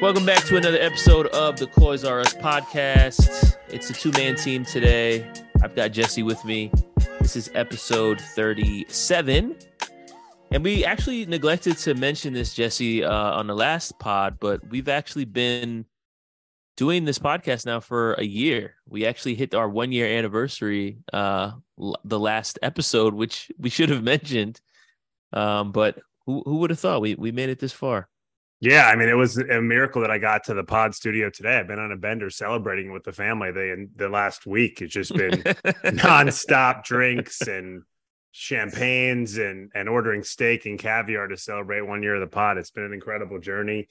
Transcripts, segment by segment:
Welcome back to another episode of the Coys R Us podcast. It's a two man team today. I've got Jesse with me. This is episode 37. And we actually neglected to mention this, Jesse, uh, on the last pod, but we've actually been doing this podcast now for a year. We actually hit our one year anniversary uh, l- the last episode, which we should have mentioned. Um, but who, who would have thought we, we made it this far? Yeah, I mean, it was a miracle that I got to the pod studio today. I've been on a bender celebrating with the family. They in the last week, it's just been nonstop drinks and champagnes and and ordering steak and caviar to celebrate one year of the pod. It's been an incredible journey.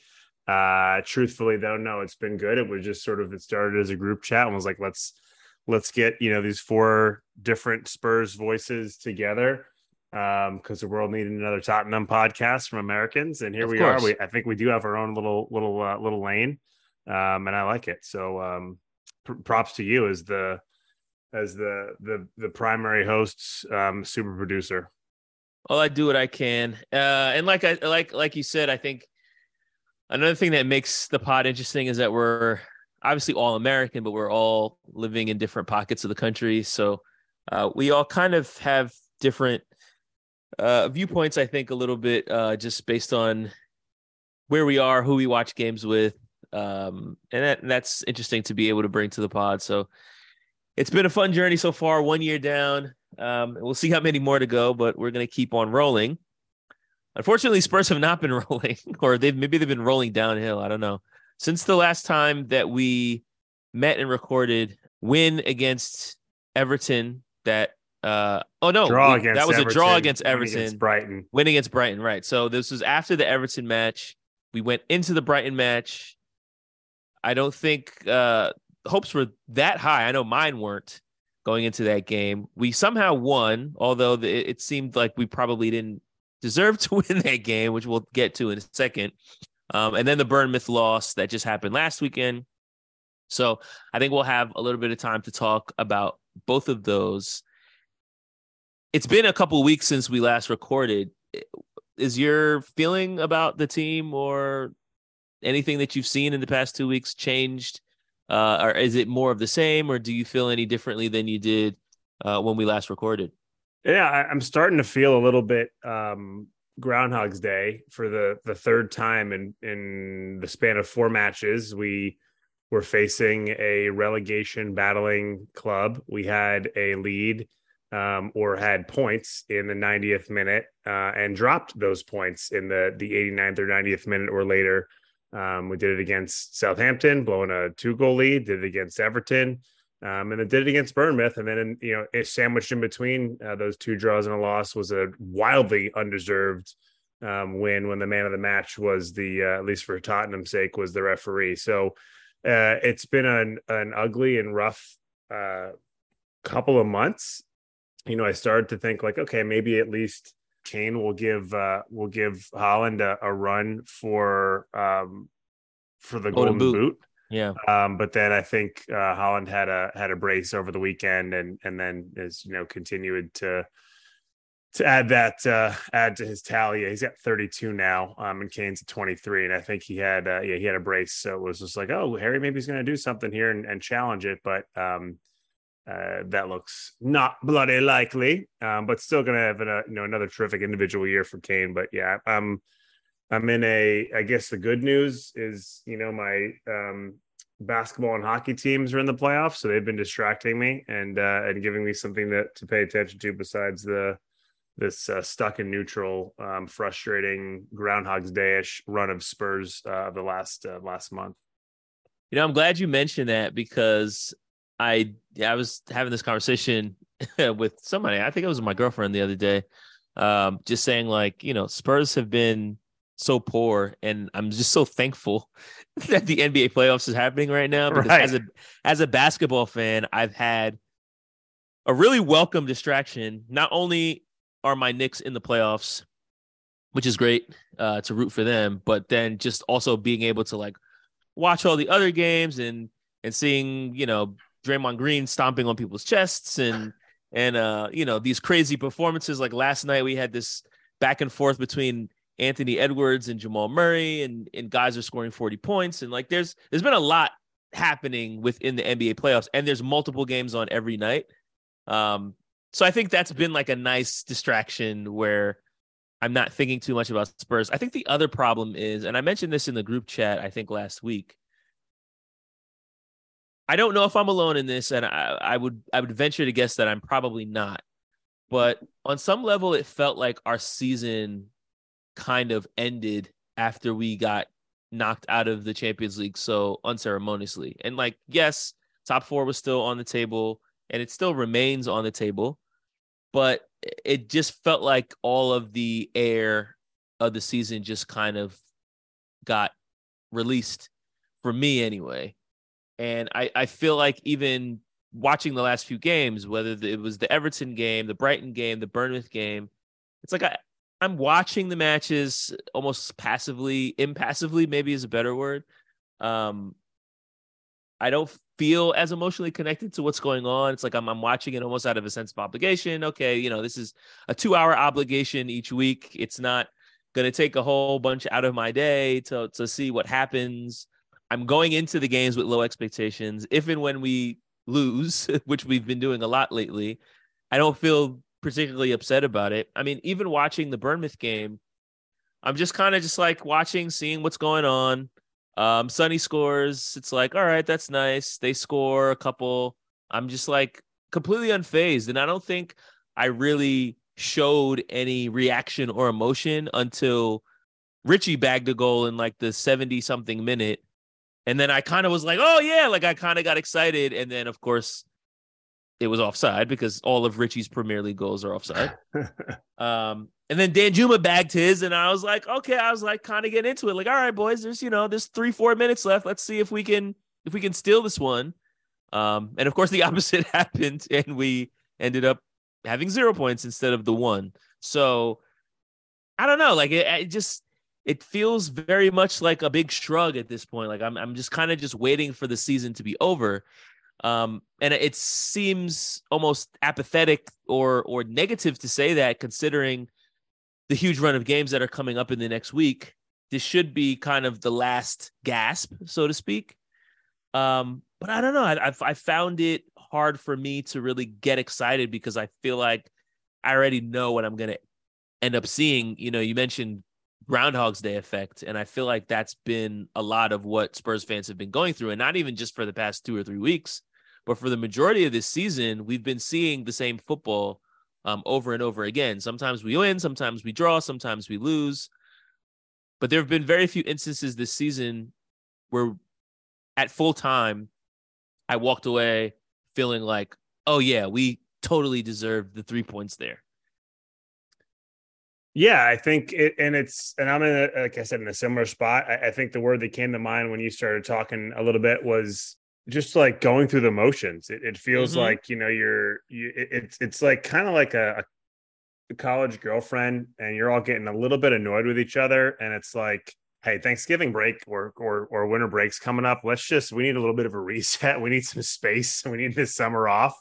Uh, truthfully, though, no, it's been good. It was just sort of it started as a group chat and was like, let's let's get you know these four different Spurs voices together um because the world needed another Tottenham podcast from Americans and here Of we course. are. We I think we do have our own little little uh, little lane um and I like it. So um pr- props to you as the as the the the primary host's um super producer. Well, I do what I can, uh, and like I like like you said, I think another thing that makes the pod interesting is that we're obviously all American, but we're all living in different pockets of the country, so uh, we all kind of have different uh, viewpoints. I think a little bit uh, just based on where we are, who we watch games with, um, and, that, and that's interesting to be able to bring to the pod. So it's been a fun journey so far. One year down. Um, we'll see how many more to go, but we're going to keep on rolling. Unfortunately, Spurs have not been rolling, or they've maybe they've been rolling downhill. I don't know. Since the last time that we met and recorded, win against Everton. That uh oh no, draw we- that was a draw against Everton against Brighton win against Brighton, right? So this was after the Everton match. We went into the Brighton match. I don't think uh hopes were that high. I know mine weren't going into that game. We somehow won, although the, it seemed like we probably didn't deserve to win that game, which we'll get to in a second. Um, and then the Bournemouth loss that just happened last weekend. So I think we'll have a little bit of time to talk about both of those. It's been a couple weeks since we last recorded. Is your feeling about the team or anything that you've seen in the past two weeks changed? Uh, or is it more of the same, or do you feel any differently than you did uh, when we last recorded? Yeah, I, I'm starting to feel a little bit um, Groundhog's Day for the the third time in in the span of four matches. We were facing a relegation battling club. We had a lead um, or had points in the 90th minute uh, and dropped those points in the the 89th or 90th minute or later. Um, we did it against Southampton, blowing a two goal lead. Did it against Everton um, and then did it against Bournemouth. And then, in, you know, it sandwiched in between uh, those two draws and a loss was a wildly undeserved um, win when the man of the match was the, uh, at least for Tottenham's sake, was the referee. So uh, it's been an, an ugly and rough uh, couple of months. You know, I started to think like, okay, maybe at least Kane will give uh, will give Haaland a, a run for um, for the Golden golden, Boot. boot. Yeah, Um, but then I think uh, Haaland had a had a brace over the weekend, and and then is you know continued to to add that uh, add to his tally. He's got 32 now, um, and Kane's at 23, and I think he had uh, yeah he had a brace, so it was just like oh Harry maybe he's going to do something here and, and challenge it, but um, uh, that looks not bloody likely. Um, but still going to have a, you know another terrific individual year for Kane. But yeah, I'm I'm in a I guess the good news is you know my um, basketball and hockey teams are in the playoffs, so they've been distracting me and uh, and giving me something that to pay attention to besides the this uh, stuck in neutral, um, frustrating Groundhog's Day-ish run of Spurs uh, of the last uh, last month. you know, I'm glad you mentioned that because I I was having this conversation with somebody. I think it was my girlfriend the other day. Um, just saying like, you know, Spurs have been so poor, and I'm just so thankful that the NBA playoffs is happening right now. Because Right. as a as a basketball fan, I've had a really welcome distraction. Not only are my Knicks in the playoffs, which is great uh, to root for them, but then just also being able to like watch all the other games and and seeing you know Draymond Green stomping on people's chests and and uh you know these crazy performances like last night we had this back and forth between Anthony Edwards and Jamal Murray, and and guys are scoring 40 points, and like there's there's been a lot happening within the NBA playoffs, and there's multiple games on every night. Um, so I think that's been like a nice distraction where I'm not thinking too much about Spurs. I think the other problem is, and I mentioned this in the group chat, I think last week. I don't know if I'm alone in this, and I, I would I would venture to guess that I'm probably not. But on some level, it felt like our season kind of ended after we got knocked out of the Champions League so unceremoniously. And like, yes, top four was still on the table, and it still remains on the table, but it just felt like all of the air of the season just kind of got released for me anyway. And I, I feel like even watching the last few games, whether it was the Everton game, the Brighton game, the Bournemouth game, it's like I, I'm watching the matches almost passively, impassively, maybe is a better word. Um, I don't feel as emotionally connected to what's going on. It's like I'm, I'm watching it almost out of a sense of obligation. Okay, you know, this is a two hour obligation each week. It's not going to take a whole bunch out of my day to, to see what happens. I'm going into the games with low expectations. If and when we lose, which we've been doing a lot lately, I don't feel particularly upset about it. I mean, even watching the Bournemouth game, I'm just kind of just like watching, seeing what's going on. Um, Sonny scores. It's like, all right, that's nice. They score a couple. I'm just like completely unfazed. And I don't think I really showed any reaction or emotion until Richie bagged a goal in like the 70 something minute. And then I kind of was like, oh yeah, like I kind of got excited. And then of course it was offside because all of Richie's Premier League goals are offside. um, and then Danjuma bagged his, and I was like, okay, I was like kind of getting into it. Like, all right, boys, there's you know, there's three, four minutes left. Let's see if we can if we can steal this one. Um, and of course the opposite happened, and we ended up having zero points instead of the one. So I don't know, like it, it just it feels very much like a big shrug at this point. Like I'm I'm just kind of just waiting for the season to be over. Um, and it seems almost apathetic or or negative to say that considering the huge run of games that are coming up in the next week. This should be kind of the last gasp, so to speak. Um, but I don't know. I, I found it hard for me to really get excited because I feel like I already know what I'm going to end up seeing. You know, you mentioned Groundhog's Day effect, and I feel like that's been a lot of what Spurs fans have been going through, and not even just for the past two or three weeks, but for the majority of this season, we've been seeing the same football um, over and over again. Sometimes we win, sometimes we draw, sometimes we lose. But there have been very few instances this season where at full time, I walked away feeling like, oh, yeah, we totally deserved the three points there. Yeah, I think it, and it's, and I'm in, a, like I said, in a similar spot. I, I think the word that came to mind when you started talking a little bit was just like going through the motions. It, it feels mm-hmm. like you know you're you, it, it's it's like kind of like a, a college girlfriend, and you're all getting a little bit annoyed with each other, and it's like, hey, Thanksgiving break or or or winter breaks coming up. Let's just we need a little bit of a reset. We need some space. We need this summer off.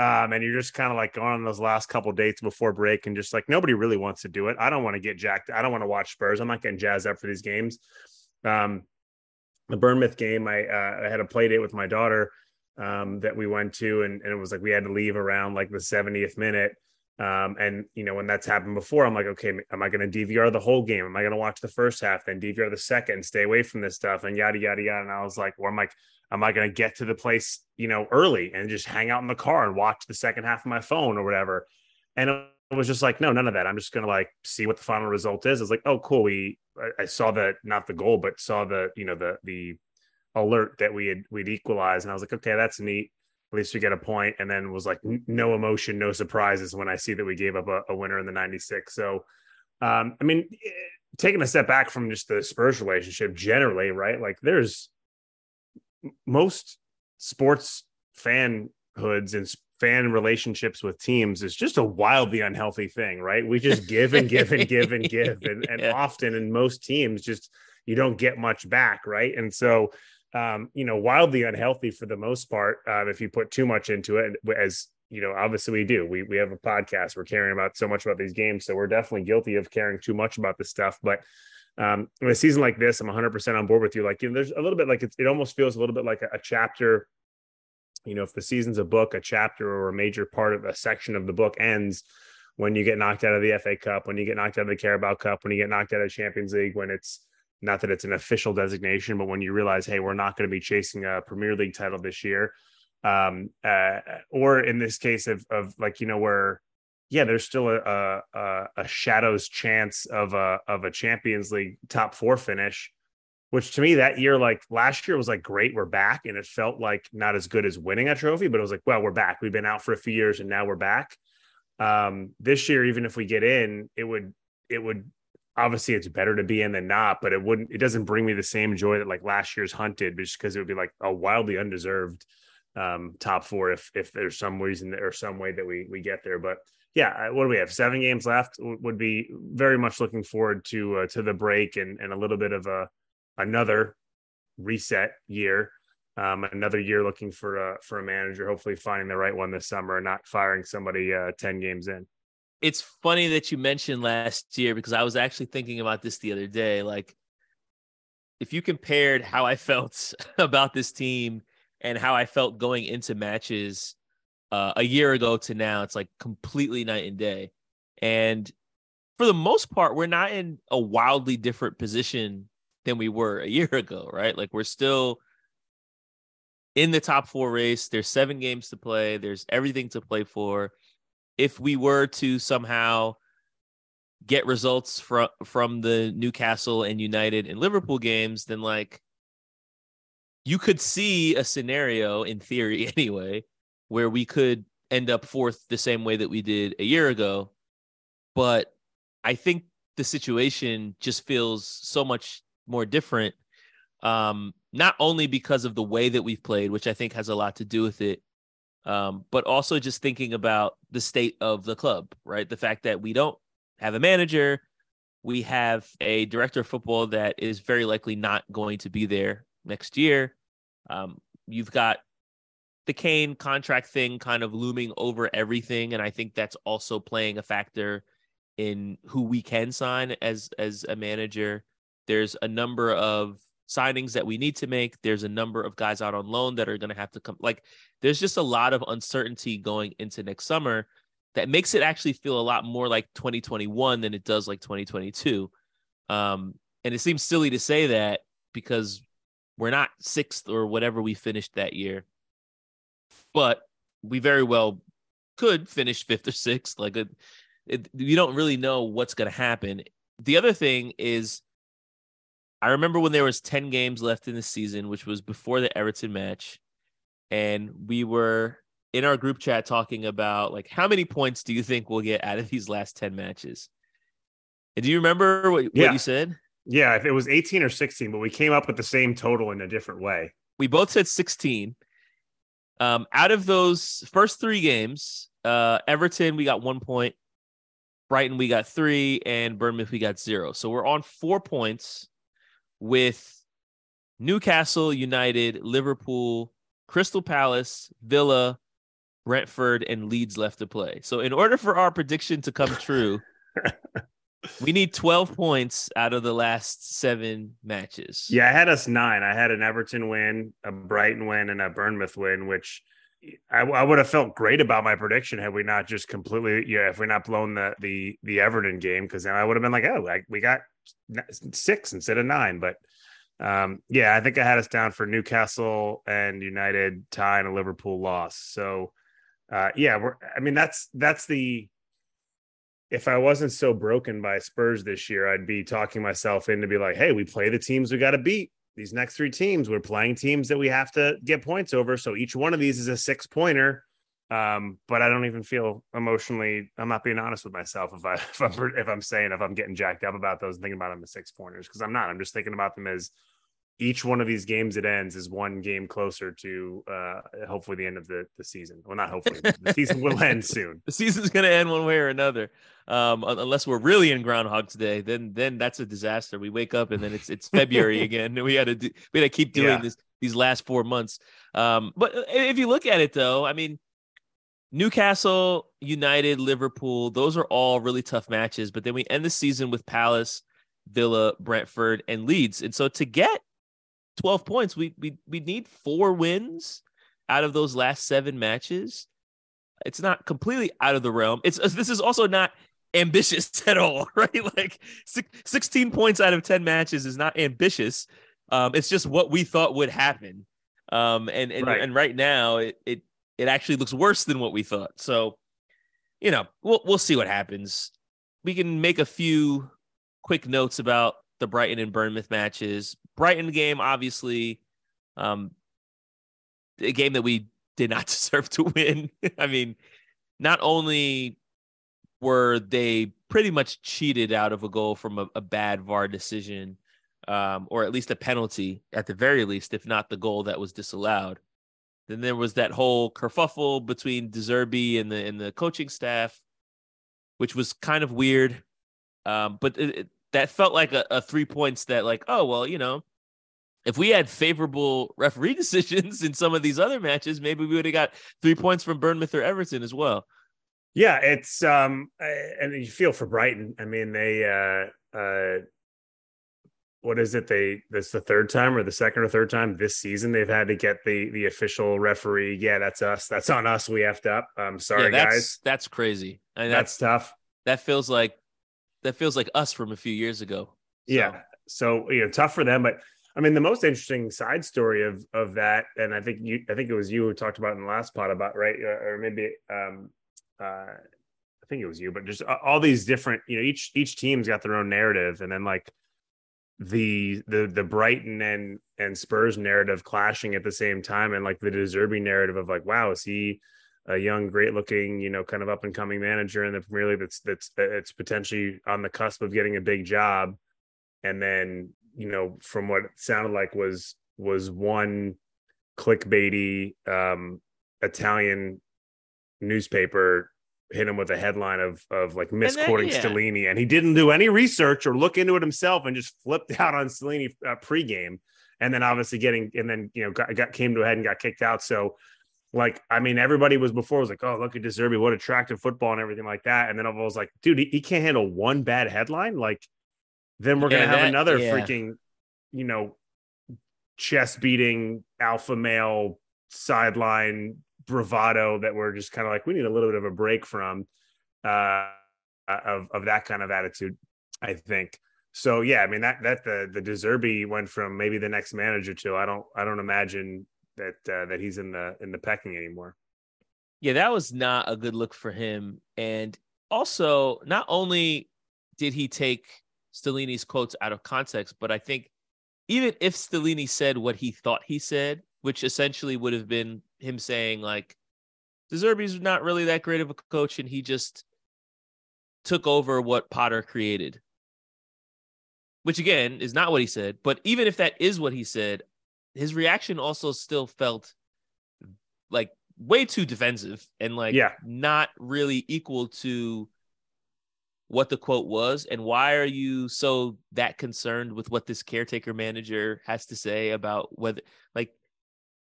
Um, and you're just kind of like going on those last couple dates before break, and just like nobody really wants to do it. I don't want to get jacked. I don't want to watch Spurs. I'm not getting jazzed up for these games. Um, the Bournemouth game, I, uh, I had a play date with my daughter um, that we went to, and, and it was like we had to leave around like the 70th minute. Um, and you know, when that's happened before, I'm like, okay, am I going to DVR the whole game? Am I going to watch the first half, then DVR the second, stay away from this stuff, and yada yada yada? And I was like, well, I'm like, am I going to get to the place, you know, early and just hang out in the car and watch the second half of my phone or whatever? And it was just like, no, none of that. I'm just going to like see what the final result is. It's like, oh, cool. We I, saw that not the goal, but saw the you know the the alert that we had we'd equalized, and I was like, okay, that's neat. At least we get a point, and then was like no emotion, no surprises when I see that we gave up a, a winner in the '96. So, um, I mean, eh, taking a step back from just the Spurs relationship generally, right? Like, there's most sports fan hoods and fan relationships with teams is just a wildly unhealthy thing, right? We just give and give and give and give. And, and yeah. often in most teams, just you don't get much back, right? And so, um, you know, wildly unhealthy for the most part, uh, if you put too much into it, as you know, obviously we do. We we have a podcast. We're caring about so much about these games, so we're definitely guilty of caring too much about this stuff. But um, in a season like this, I'm 100 percent on board with you. Like, you know, there's a little bit like it, it almost feels a little bit like a, a chapter. You know, if the season's a book, a chapter or a major part of a section of the book ends when you get knocked out of the FA Cup, when you get knocked out of the Carabao Cup, when you get knocked out of Champions League, when it's not that it's an official designation, but when you realize, hey, we're not going to be chasing a Premier League title this year, um, uh, or in this case of of like you know where, yeah, there's still a a, a shadows chance of a of a Champions League top four finish, which to me that year like last year was like great, we're back, and it felt like not as good as winning a trophy, but it was like well we're back, we've been out for a few years and now we're back. Um, this year, even if we get in, it would it would obviously it's better to be in than not, but it wouldn't, it doesn't bring me the same joy that like last year's hunted, just because it would be like a wildly undeserved um, top four if if there's some reason or some way that we we get there. But yeah, what do we have? Seven games left. Would be very much looking forward to uh, to the break and and a little bit of a another reset year. Um, another year looking for a for a manager, hopefully finding the right one this summer, and not firing somebody uh, ten games in it's funny that you mentioned last year because I was actually thinking about this the other day. Like, if you compared how I felt about this team and how I felt going into matches uh, a year ago to now, it's like completely night and day. And for the most part, we're not in a wildly different position than we were a year ago, right? Like, we're still in the top four race. There's seven games to play, there's everything to play for if we were to somehow get results from from the Newcastle and United and Liverpool games, then like you could see a scenario in theory anyway where we could end up fourth the same way that we did a year ago. But I think the situation just feels so much more different. Um, not only because of the way that we've played, which I think has a lot to do with it, um, but also just thinking about the state of the club, right? The fact that we don't have a manager, we have a director of football that is very likely not going to be there next year. Um, you've got the Kane contract thing kind of looming over everything, and I think that's also playing a factor in who we can sign as as a manager. There's a number of signings that we need to make. There's a number of guys out on loan that are going to have to come. Like, there's just a lot of uncertainty going into next summer that makes it actually feel a lot more like 2021 than it does like 2022. Um, and it seems silly to say that because we're not sixth or whatever we finished that year, but we very well could finish fifth or sixth. Like, it, it, you don't really know what's going to happen. The other thing is I remember when there was 10 games left in the season, which was before the Everton match, and we were in our group chat talking about like how many points do you think we'll get out of these last 10 matches? And do you remember what, yeah. what you said? Yeah, if it was 18 or 16, but we came up with the same total in a different way. We both said 16. Um, out of those first three games, uh, Everton, we got one point. Brighton, we got three, and Bournemouth, we got zero. So we're on four points with Newcastle United, Liverpool, Crystal Palace, Villa, Brentford, and Leeds left to play. So, in order for our prediction to come true, we need 12 points out of the last seven matches. Yeah, I had us nine. I had an Everton win, a Brighton win, and a Bournemouth win, which I, I, would have felt great about my prediction had we not just completely, yeah, if we're not blown the the the Everton game, because then I would have been like, oh, like we got six instead of nine. But um, yeah, I think I had us down for Newcastle and United tie and a Liverpool loss. So uh, yeah, we're. I mean, that's that's the. If I wasn't so broken by Spurs this year, I'd be talking myself in to be like, hey, we play the teams we got to beat. These next three teams, we're playing teams that we have to get points over. So each one of these is a six pointer um, but I don't even feel emotionally. I'm not being honest with myself if I if I'm if I'm saying if I'm getting jacked up about those and thinking about them as six pointers because I'm not. I'm just thinking about them as each one of these games it ends is one game closer to uh, hopefully the end of the, the season. Well, not hopefully the season will end soon. The season's going to end one way or another, um, unless we're really in Groundhog Day. Then then that's a disaster. We wake up and then it's it's February again. And we got to do we got to keep doing yeah. this these last four months. Um, but if you look at it though, I mean Newcastle, United, Liverpool, those are all really tough matches. But then we end the season with Palace, Villa, Brentford, and Leeds. And so to get 12 points, we we we need four wins out of those last seven matches. It's not completely out of the realm. It's this is also not ambitious at all, right? Like 16 points out of 10 matches is not ambitious. Um, it's just what we thought would happen. Um, and and right. and right now it, it it actually looks worse than what we thought. So, you know, we'll we'll see what happens. We can make a few quick notes about the Brighton and Bournemouth matches. Brighton game, obviously, um, a game that we did not deserve to win. I mean, not only were they pretty much cheated out of a goal from a, a bad VAR decision, um, or at least a penalty at the very least, if not the goal that was disallowed. Then there was that whole kerfuffle between De Zerbi and the and the coaching staff, which was kind of weird. Um, but it, it, that felt like a, a three points that like, oh well, you know, if we had favorable referee decisions in some of these other matches, maybe we would have got three points from Bournemouth or Everton as well. Yeah, it's um, and you feel for Brighton. I mean, they uh, uh, what is it? They this the third time or the second or third time this season they've had to get the the official referee. Yeah, that's us. That's on us. We effed up. I'm sorry, yeah, that's, guys. That's crazy. I mean, that's, that's, tough. That feels like that feels like us from a few years ago. So. Yeah. So you know, tough for them. But I mean, the most interesting side story of of that, and I think you, I think it was you who talked about in the last pod about right, uh, or maybe um, uh, I think it was you, but just all these different, you know, each each team's got their own narrative, and then like the the the Brighton and and Spurs narrative clashing at the same time, and like the De Zerbi narrative of like, wow, is he a young, great looking, you know, kind of up and coming manager in the Premier League that's that's that's potentially on the cusp of getting a big job, and then you know, from what sounded like was was one clickbaity um, Italian newspaper hit him with a headline of of like misquoting and then, yeah. Stellini, and he didn't do any research or look into it himself, and just flipped out on Stellini uh, pregame, and then obviously getting and then you know got, got came to a head and got kicked out. So, like, I mean, everybody was before was like, oh, look at De Zerbi, what attractive football and everything like that, and then I was like, dude, he, he can't handle one bad headline. Like, then we're gonna have that, another yeah. freaking, you know, chest beating alpha male sideline bravado that we're just kind of like we need a little bit of a break from uh of of that kind of attitude i think so yeah i mean that that the the De Zerbi went from maybe the next manager to i don't i don't imagine that uh, that he's in the in the pecking anymore yeah that was not a good look for him and also not only did he take Stellini's quotes out of context but i think even if Stellini said what he thought he said which essentially would have been him saying like De Zerbi's not really that great of a coach and he just took over what Potter created. Which again is not what he said, but even if that is what he said, his reaction also still felt like way too defensive and like yeah. not really equal to what the quote was and why are you so that concerned with what this caretaker manager has to say about whether like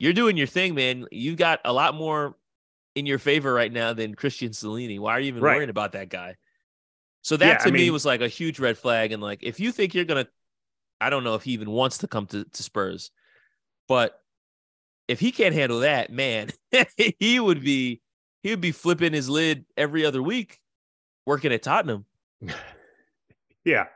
you're doing your thing, man. You've got a lot more in your favor right now than Cristian Stellini Why are you even right. worrying about that guy? So that yeah, to I me mean, was like a huge red flag. And like, if you think you're gonna, I don't know if he even wants to come to, to Spurs, but if he can't handle that, man, he would be he would be flipping his lid every other week, working at Tottenham. yeah,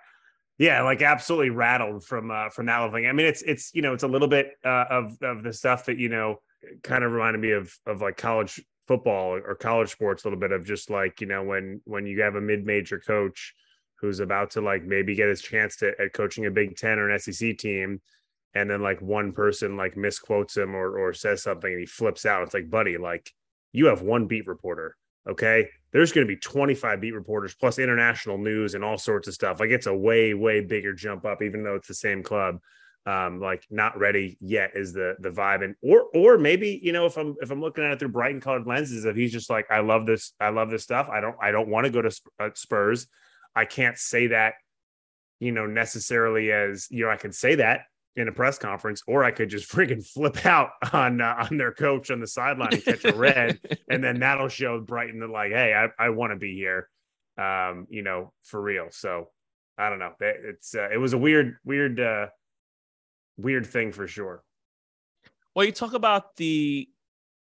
yeah, like absolutely rattled from uh, from that thing. I mean, it's it's you know it's a little bit uh, of of the stuff that you know kind of reminded me of of like college football or college sports a little bit of just like you know when when you have a mid major coach who's about to like maybe get his chance to at coaching a Big Ten or an SEC team, and then like one person like misquotes him or or says something and he flips out. It's like, buddy, like you have one beat reporter Okay. There's going to be 25 beat reporters plus international news and all sorts of stuff. Like it's a way, way bigger jump up, even though it's the same club. Um, like not ready yet is the the vibe. And or or maybe, you know, if I'm if I'm looking at it through Brighton colored lenses, if he's just like, I love this, I love this stuff. I don't I don't want to go to uh, Spurs. I can't say that, you know, necessarily as, you know, I can say that in a press conference, or I could just freaking flip out on uh, on their coach on the sideline and catch a red, and then that'll show Brighton that like, hey, I, I want to be here, um, you know, for real. So I don't know. It's uh, it was a weird, weird, uh, weird thing for sure. Well, you talk about the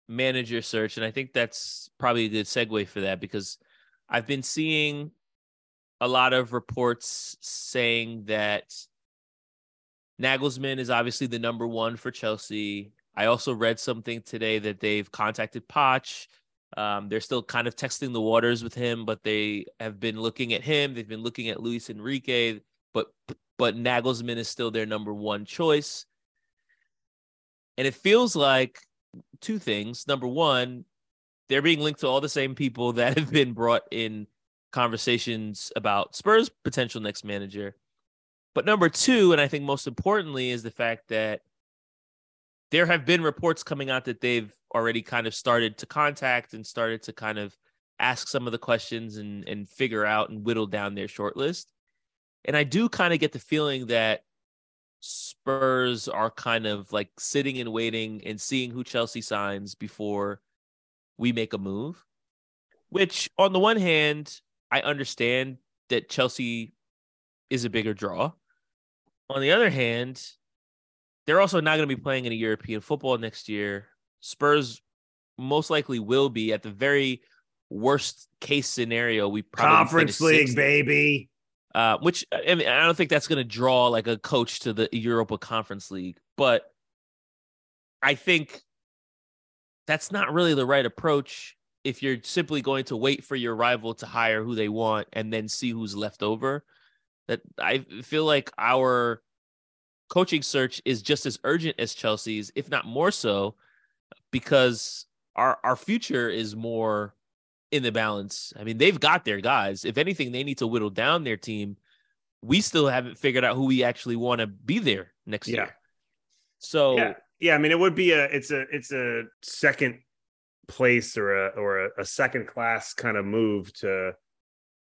manager search, and I think that's probably a good segue for that because I've been seeing a lot of reports saying that Nagelsmann is obviously the number one for Chelsea. I also read something today that they've contacted Poch. Um, they're still kind of testing the waters with him, but they have been looking at him. They've been looking at Luis Enrique, but but Nagelsmann is still their number one choice. And it feels like two things. Number one, they're being linked to all the same people that have been brought in conversations about Spurs' potential next manager. But number two, and I think most importantly, is the fact that there have been reports coming out that they've already kind of started to contact and started to kind of ask some of the questions and and figure out and whittle down their short list. And I do kind of get the feeling that Spurs are kind of like sitting and waiting and seeing who Chelsea signs before we make a move. Which on the one hand, I understand that Chelsea is a bigger draw. On the other hand, they're also not going to be playing in a European football next year. Spurs most likely will be at the very worst case scenario. We probably conference league, baby. Uh, which I mean, I don't think that's going to draw like a coach to the Europa Conference League, but I think that's not really the right approach if you're simply going to wait for your rival to hire who they want and then see who's left over that I feel like our coaching search is just as urgent as Chelsea's, if not more so, because our our future is more in the balance. I mean, they've got their guys. If anything, they need to whittle down their team. We still haven't figured out who we actually want to be there next yeah. year. So yeah. yeah, I mean, it would be a it's a it's a second place or a or a, a second class kind of move to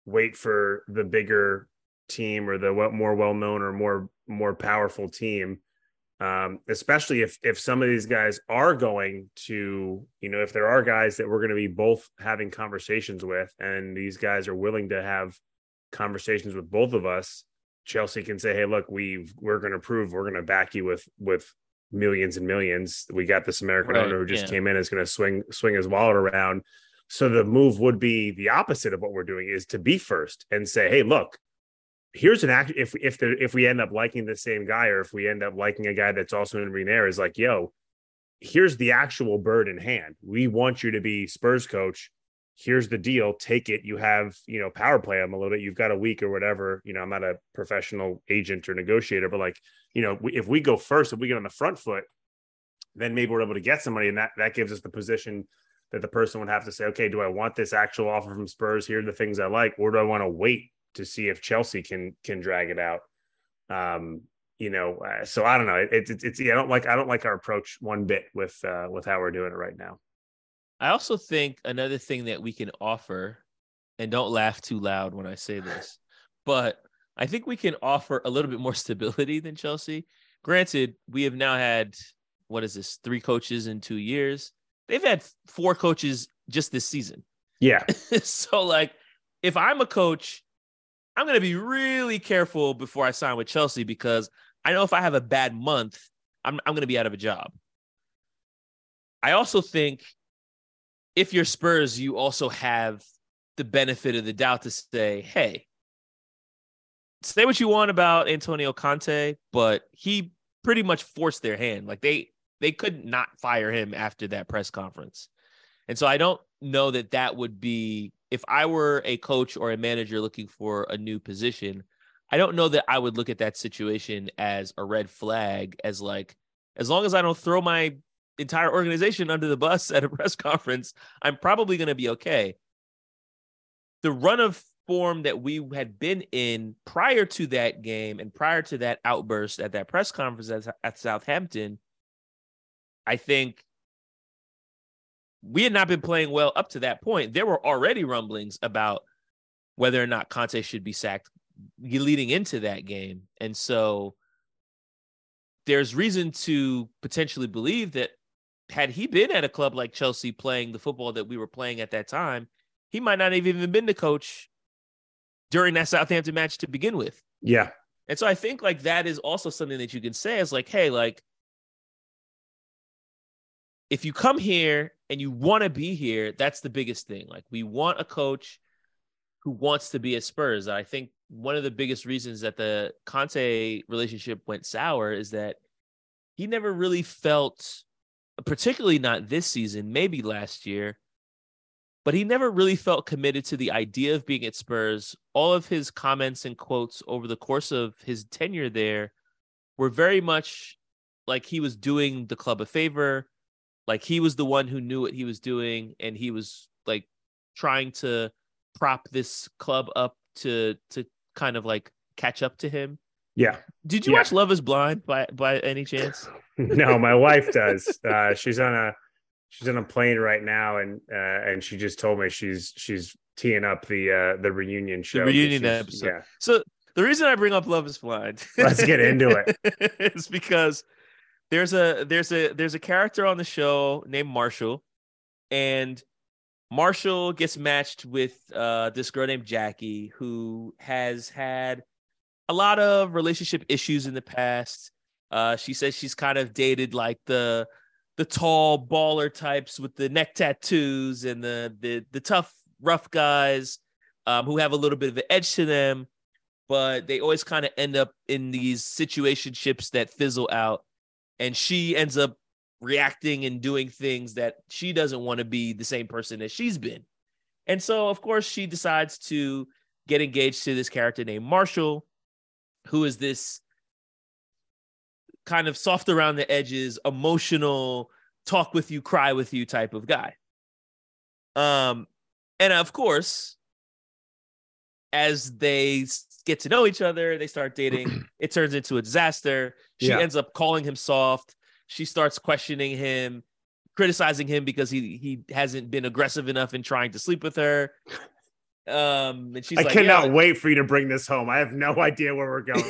wait for the bigger team or the more well known or more more powerful team. Um, especially if if some of these guys are going to, you know, if there are guys that we're going to be both having conversations with, and these guys are willing to have conversations with both of us, Chelsea can say, "Hey, look, we we're going to prove we're going to back you with with millions and millions. We got this American right, owner who just yeah. came in is going to swing swing his wallet around. So the move would be the opposite of what we're doing is to be first and say, hey, look, here's an act if if the if we end up liking the same guy or if we end up liking a guy that's also in Renair is like, yo, here's the actual bird in hand. We want you to be Spurs coach. Here's the deal. Take it. You have, you know, power play them a little bit. You've got a week or whatever. You know, I'm not a professional agent or negotiator, but like, you know, if we go first, if we get on the front foot, then maybe we're able to get somebody, and that that gives us the position that the person would have to say, okay, do I want this actual offer from Spurs? Here are the things I like, or do I want to wait to see if Chelsea can can drag it out? Um, you know, uh, so I don't know. It's it, it's yeah, I don't like I don't like our approach one bit with uh, with how we're doing it right now. I also think another thing that we can offer, and don't laugh too loud when I say this, but I think we can offer a little bit more stability than Chelsea. Granted, we have now had what is this? Three coaches in two years. They've had four coaches just this season. Yeah. so like, if I'm a coach, I'm going to be really careful before I sign with Chelsea because I know if I have a bad month, I'm I'm going to be out of a job. I also think if you're Spurs, you also have the benefit of the doubt to say, hey, say what you want about Antonio Conte, but he pretty much forced their hand. Like they they could not fire him after that press conference. And so I don't know that that would be if I were a coach or a manager looking for a new position, I don't know that I would look at that situation as a red flag as like as long as I don't throw my entire organization under the bus at a press conference, I'm probably going to be okay. The run of form that we had been in prior to that game and prior to that outburst at that press conference at, at Southampton, I think we had not been playing well up to that point. There were already rumblings about whether or not Conte should be sacked leading into that game. And so there's reason to potentially believe that had he been at a club like Chelsea playing the football that we were playing at that time, he might not have even been the coach during that Southampton match to begin with. Yeah. And so I think like that is also something that you can say is like, hey, like if you come here and you want to be here, that's the biggest thing. Like we want a coach who wants to be at Spurs. I think one of the biggest reasons that the Conte relationship went sour is that he never really felt, particularly not this season, maybe last year, but he never really felt committed to the idea of being at Spurs. All of his comments and quotes over the course of his tenure there were very much like he was doing the club a favor, like he was the one who knew what he was doing, and he was like trying to prop this club up to to kind of like catch up to him. Yeah. Did you Yeah. watch Love Is Blind by by any chance? no, my wife does. Uh, she's on a she's on a plane right now, and uh, and she just told me she's she's teeing up the uh, the reunion show. reunion episode. Yeah. So the reason I bring up Love Is Blind, Let's get into it, is because there's a there's a there's a character on the show named Marshall, and Marshall gets matched with uh, this girl named Jackie who has had a lot of relationship issues in the past. Uh, she says she's kind of dated like the the tall baller types with the neck tattoos and the the the tough rough guys um, who have a little bit of an edge to them, but they always kind of end up in these situationships that fizzle out, and she ends up reacting and doing things that she doesn't want to be the same person that she's been. And so, of course, she decides to get engaged to this character named Marshall, who is this kind of soft around the edges, emotional, talk with you, cry with you type of guy. Um, and of course, as they get to know each other, they start dating. it turns into a disaster. She Yeah. ends up calling him soft. She starts questioning him, criticizing him because he he hasn't been aggressive enough in trying to sleep with her. Um, and she's I like, cannot "Yeah, wait for you to bring this home. I have no idea where we're going.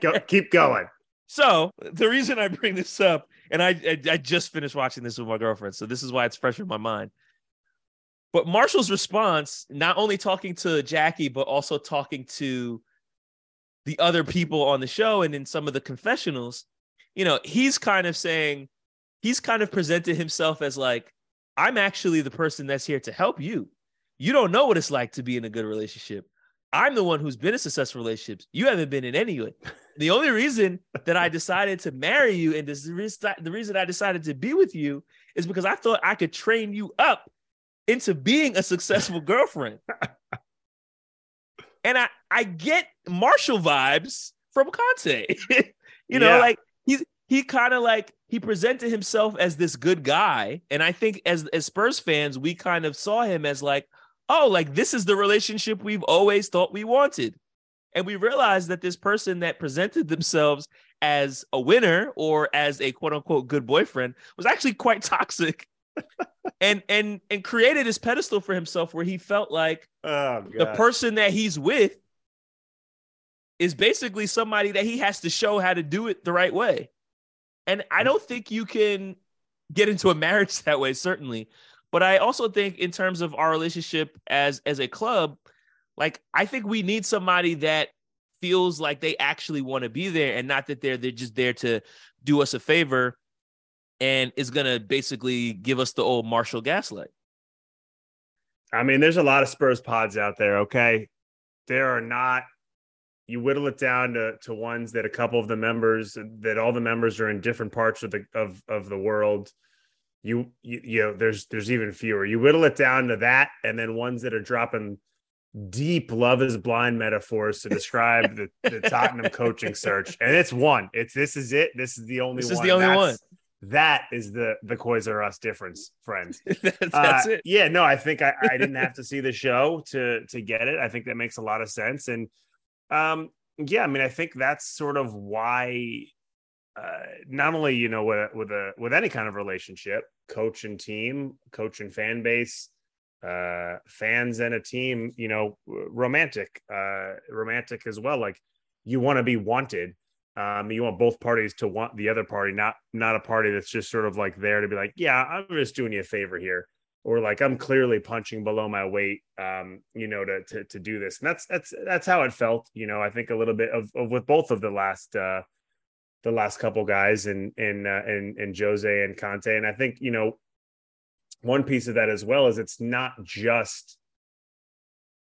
Go, keep going. So the reason I bring this up, and I, I I just finished watching this with my girlfriend, so this is why it's fresh in my mind. But Marshall's response, not only talking to Jackie, but also talking to the other people on the show and in some of the confessionals, you know, he's kind of saying, he's kind of presented himself as like, I'm actually the person that's here to help you. You don't know what it's like to be in a good relationship. I'm the one who's been in successful relationships. You haven't been in any. Of it. The only reason that I decided to marry you and this, the reason I decided to be with you is because I thought I could train you up into being a successful girlfriend. and I, I get Marshall vibes from Conte. you know, Yeah. like he's he kind of like he presented himself as this good guy. And I think as as Spurs fans, we kind of saw him as like, oh, like this is the relationship we've always thought we wanted. And we realized that this person that presented themselves as a winner or as a quote unquote good boyfriend was actually quite toxic and and and created this pedestal for himself where he felt like Oh, the person that he's with is basically somebody that he has to show how to do it the right way. And I mm. don't think you can get into a marriage that way, certainly. But I also think in terms of our relationship as as a club, like I think we need somebody that feels like they actually want to be there and not that they're they're just there to do us a favor and is gonna basically give us the old Marshall gaslight. I mean, there's a lot of Spurs pods out there. Okay, there are not. You whittle it down to to ones that a couple of the members that all the members are in different parts of the of of the world. You you, you know, there's there's even fewer. You whittle it down to that, and then ones that are dropping deep love is blind metaphors to describe the, the Tottenham coaching search, and it's one. It's this is it. This is the only. This one. This is the only That's- That is the the Coys R Us difference, friends. That's Uh, it. Yeah, no, I think I, I didn't have to see the show to to get it. I think that makes a lot of sense. And um, yeah, I mean, I think that's sort of why uh, not only you know with with a with any kind of relationship, coach and team, coach and fan base, uh, fans and a team, you know, romantic, uh, romantic as well. Like you want to be wanted. Um, you want both parties to want the other party, not not a party that's just sort of like there to be like, yeah, I'm just doing you a favor here, or like I'm clearly punching below my weight, um, you know, to to to do this. And that's that's that's how it felt, you know. I think a little bit of, of with both of the last uh the last couple guys and and uh, and in Jose and Conte, and I think you know one piece of that as well is it's not just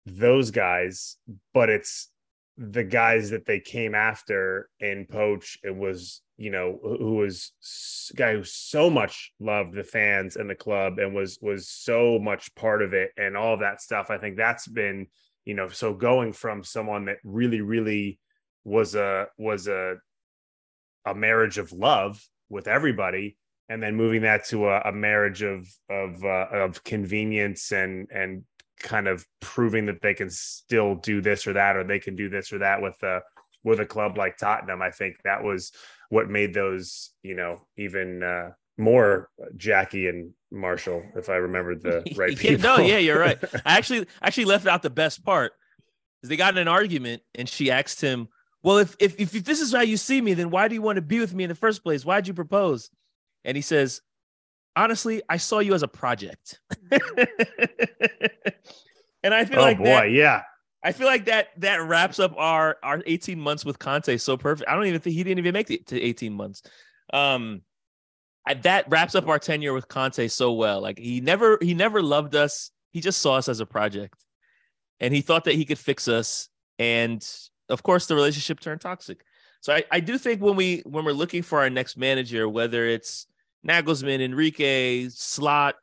those guys, but it's the guys that they came after in Poach. It was, you know, who was guy who so much loved the fans and the club and was was so much part of it and all that stuff. I think that's been, you know, so going from someone that really, really was a was a a marriage of love with everybody and then moving that to a, a marriage of of uh, of convenience and and kind of proving that they can still do this or that or they can do this or that with a with a club like Tottenham I think that was what made those you know even uh, more Jackie and Marshall if I remember the right people. no, yeah, you're right. I actually actually left out the best part. Is they got in an argument and she asked him, "Well, if if if this is how you see me, then why do you want to be with me in the first place? Why'd you propose?" and he says, honestly, I saw you as a project. and I feel oh, like boy, that, yeah. I feel like that that wraps up our our 18 months with Conte so perfect. I don't even think he didn't even make it to 18 months. Um I, that wraps up our tenure with Conte so well. Like he never he never loved us. He just saw us as a project. And he thought that he could fix us and of course the relationship turned toxic. So I, I do think when we when we're looking for our next manager, whether it's Nagelsmann, Enrique, Slot,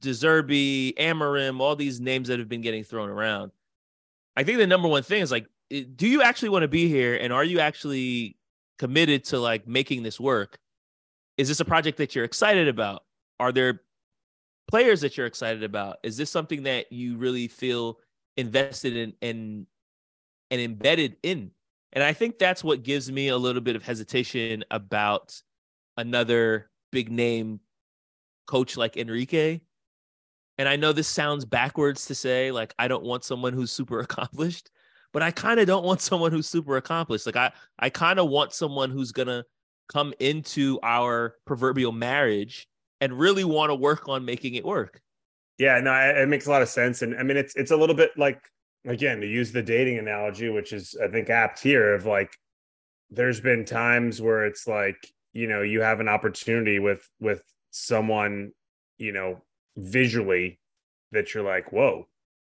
De Zerbi, Amorim, all these names that have been getting thrown around. I think the number one thing is like, do you actually want to be here, and are you actually committed to like making this work? Is this a project that you're excited about? Are there players that you're excited about? Is this something that you really feel invested in and and embedded in? And I think that's what gives me a little bit of hesitation about another big name coach like Enrique. And I know this sounds backwards to say, like, I don't want someone who's super accomplished, but I kind of don't want someone who's super accomplished. Like, I, I kind of want someone who's going to come into our proverbial marriage and really want to work on making it work. Yeah, no, it makes a lot of sense. And I mean, it's, it's a little bit like, again, to use the dating analogy, which is, I think, apt here of like, there's been times where it's like, you know you have an opportunity with with someone you know visually that you're like whoa.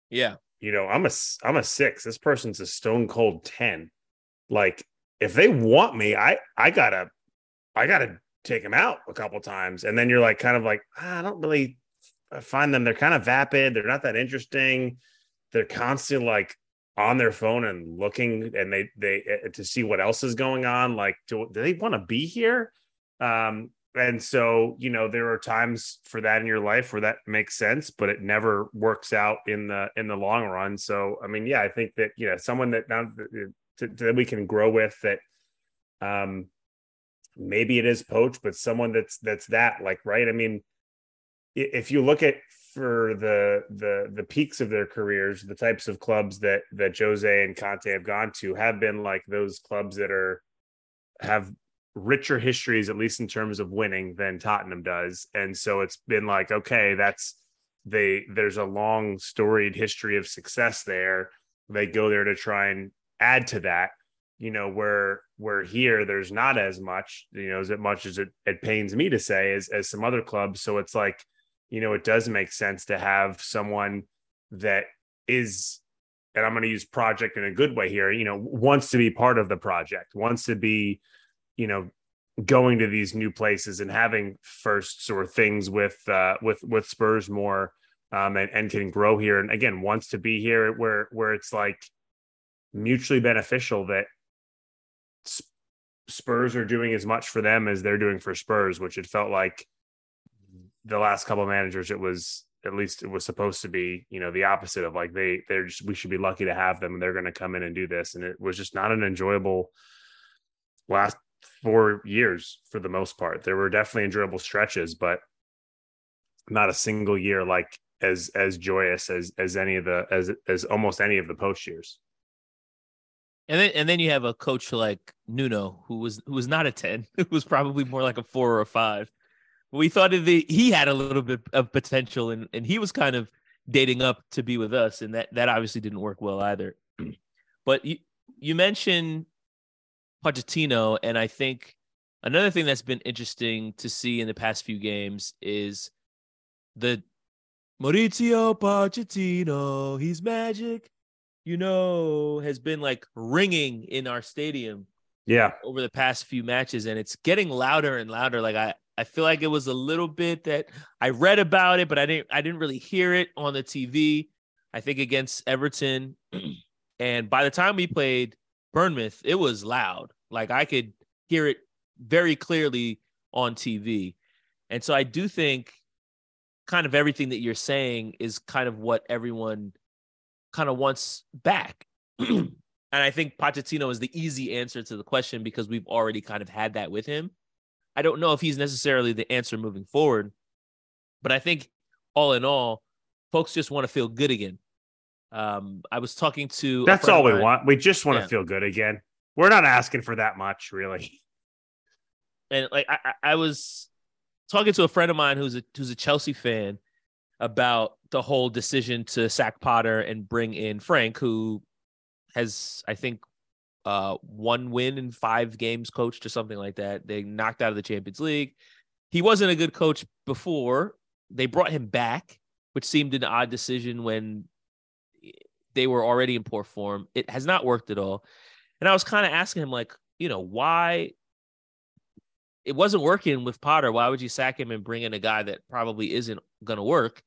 Yeah. You know i'm a i'm a six. This person's a stone cold 10 like if they want me i i gotta i gotta take them out a couple times. And then you're like kind of like ah, i don't really find them they're kind of vapid. They're not that interesting. They're constantly like on their phone and looking and they they uh, to see what else is going on like do, do they want to be here? Um and so you know there are times for that in your life where that makes sense but it never works out in the in the long run. So i mean yeah i think that you know someone that now that we can grow with that um maybe it is poach but someone that's that's that like right? I mean if you look at for the the the peaks of their careers, the types of clubs that that Jose and Conte have gone to have been like those clubs that are have richer histories, at least in terms of winning, than Tottenham does. And so it's been like, okay, that's they there's a long storied history of success there. They go there to try and add to that. You know, where where here there's not as much, you know, as much as it, it pains me to say as as some other clubs. So it's like you know, it does make sense to have someone that is, and I'm going to use project in a good way here, you know, wants to be part of the project, wants to be, you know, going to these new places and having firsts or things with, uh, with, with Spurs more, um, and, and can grow here. And again, wants to be here where, where it's like mutually beneficial that Spurs are doing as much for them as they're doing for Spurs, which it felt like the last couple of managers, it was at least it was supposed to be, you know, the opposite of like they they're just we should be lucky to have them and they're going to come in and do this. And it was just not an enjoyable last four years for the most part. There were definitely enjoyable stretches, but not a single year like as as joyous as as any of the as as almost any of the post years. And then and then you have a coach like Nuno, who was who was not a 10, who was probably more like a four or a five. We thought the, he had a little bit of potential and, and he was kind of dating up to be with us, and that that obviously didn't work well either. but you you mentioned Pochettino, and I think another thing that's been interesting to see in the past few games is the Mauricio Pochettino, he's magic, you know, has been like ringing in our stadium. Yeah. Over the past few matches, and it's getting louder and louder. Like I, I feel like it was a little bit that I read about it, but I didn't, I didn't really hear it on the TV. I think against Everton, and by the time we played Bournemouth, it was loud. Like I could hear it very clearly on TV. And so I do think kind of everything that you're saying is kind of what everyone kind of wants back. and I think Pochettino is the easy answer to the question because we've already kind of had that with him. I don't know if he's necessarily the answer moving forward, but I think all in all, folks just want to feel good again. Um, I was talking to that's all we want. We just want yeah. to feel good again. We're not asking for that much, really. And like I, I was talking to a friend of mine who's a who's a Chelsea fan about the whole decision to sack Potter and bring in Frank, who has I think uh, one win in five games coached or something like that. They knocked out of the Champions League. He wasn't a good coach before. They brought him back, which seemed an odd decision when they were already in poor form. It has not worked at all. And I was kind of asking him, like, you know, why it wasn't working with Potter. Why would you sack him and bring in a guy that probably isn't going to work?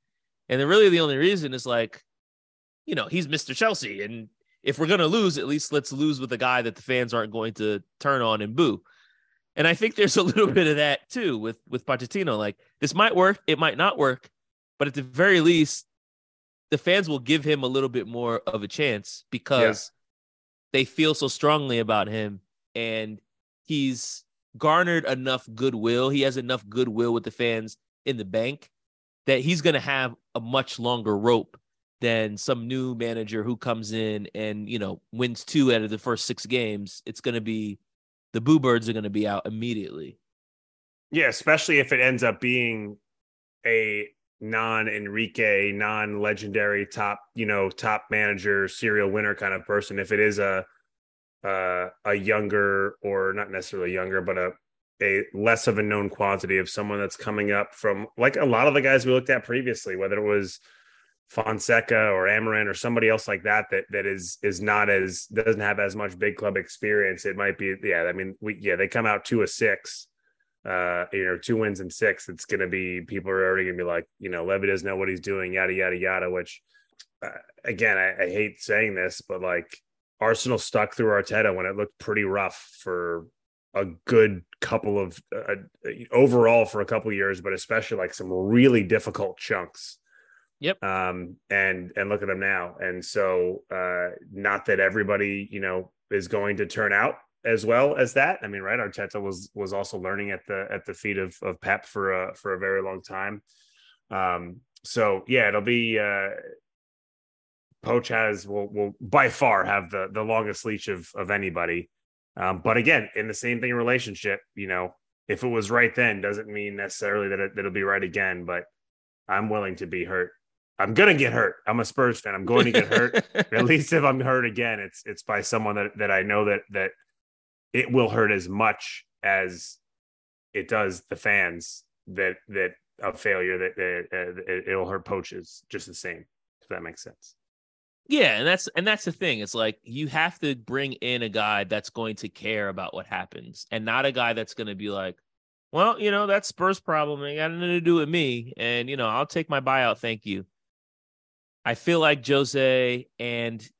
And then really the only reason is like, you know, he's Mr. Chelsea. And if we're going to lose, at least let's lose with a guy that the fans aren't going to turn on and boo. And I think there's a little bit of that too with with Pochettino. Like this might work, it might not work, but at the very least, the fans will give him a little bit more of a chance because yeah. they feel so strongly about him and he's garnered enough goodwill. He has enough goodwill with the fans in the bank that he's going to have a much longer rope than some new manager who comes in and, you know, wins two out of the first six games. It's going to be the Boo Birds are going to be out immediately. Yeah, especially if it ends up being a non Enrique, non legendary top, you know, top manager, serial winner kind of person. If it is a uh, a younger or not necessarily younger, but a a less of a known quantity of someone that's coming up from like a lot of the guys we looked at previously, whether it was Fonseca or Amorim or somebody else like that that that is is not as doesn't have as much big club experience. It might be yeah. I mean we yeah they come out two of six, uh you know two wins and six. It's to be people are already to be like you know Levy doesn't know what he's doing yada yada yada. Which uh, again I, I hate saying this, but like Arsenal stuck through Arteta when it looked pretty rough for a good couple of uh, uh overall for a couple years, but especially like some really difficult chunks. Yep. Um, and and look at them now. And so, uh, not that everybody you know is going to turn out as well as that. I mean, right? Arteta was was also learning at the at the feet of of Pep for a for a very long time. Um, so yeah, it'll be uh, Poach has will will by far have the the longest leash of of anybody. Um, but again, in the same thing relationship, you know, if it was right then, doesn't mean necessarily that, it, that it'll be right again. But I'm willing to be hurt. I'm gonna get hurt. I'm a Spurs fan. I'm going to get hurt. At least if I'm hurt again, it's it's by someone that that I know that that it will hurt as much as it does the fans that that a failure that, that uh, it'll hurt poaches just the same. If that makes sense. Yeah, and that's and that's the thing. It's like you have to bring in a guy that's going to care about what happens, and not a guy that's going to be like, "Well, you know, that's Spurs' problem. It got nothing to do with me, and you know, I'll take my buyout. Thank you." I feel like Jose and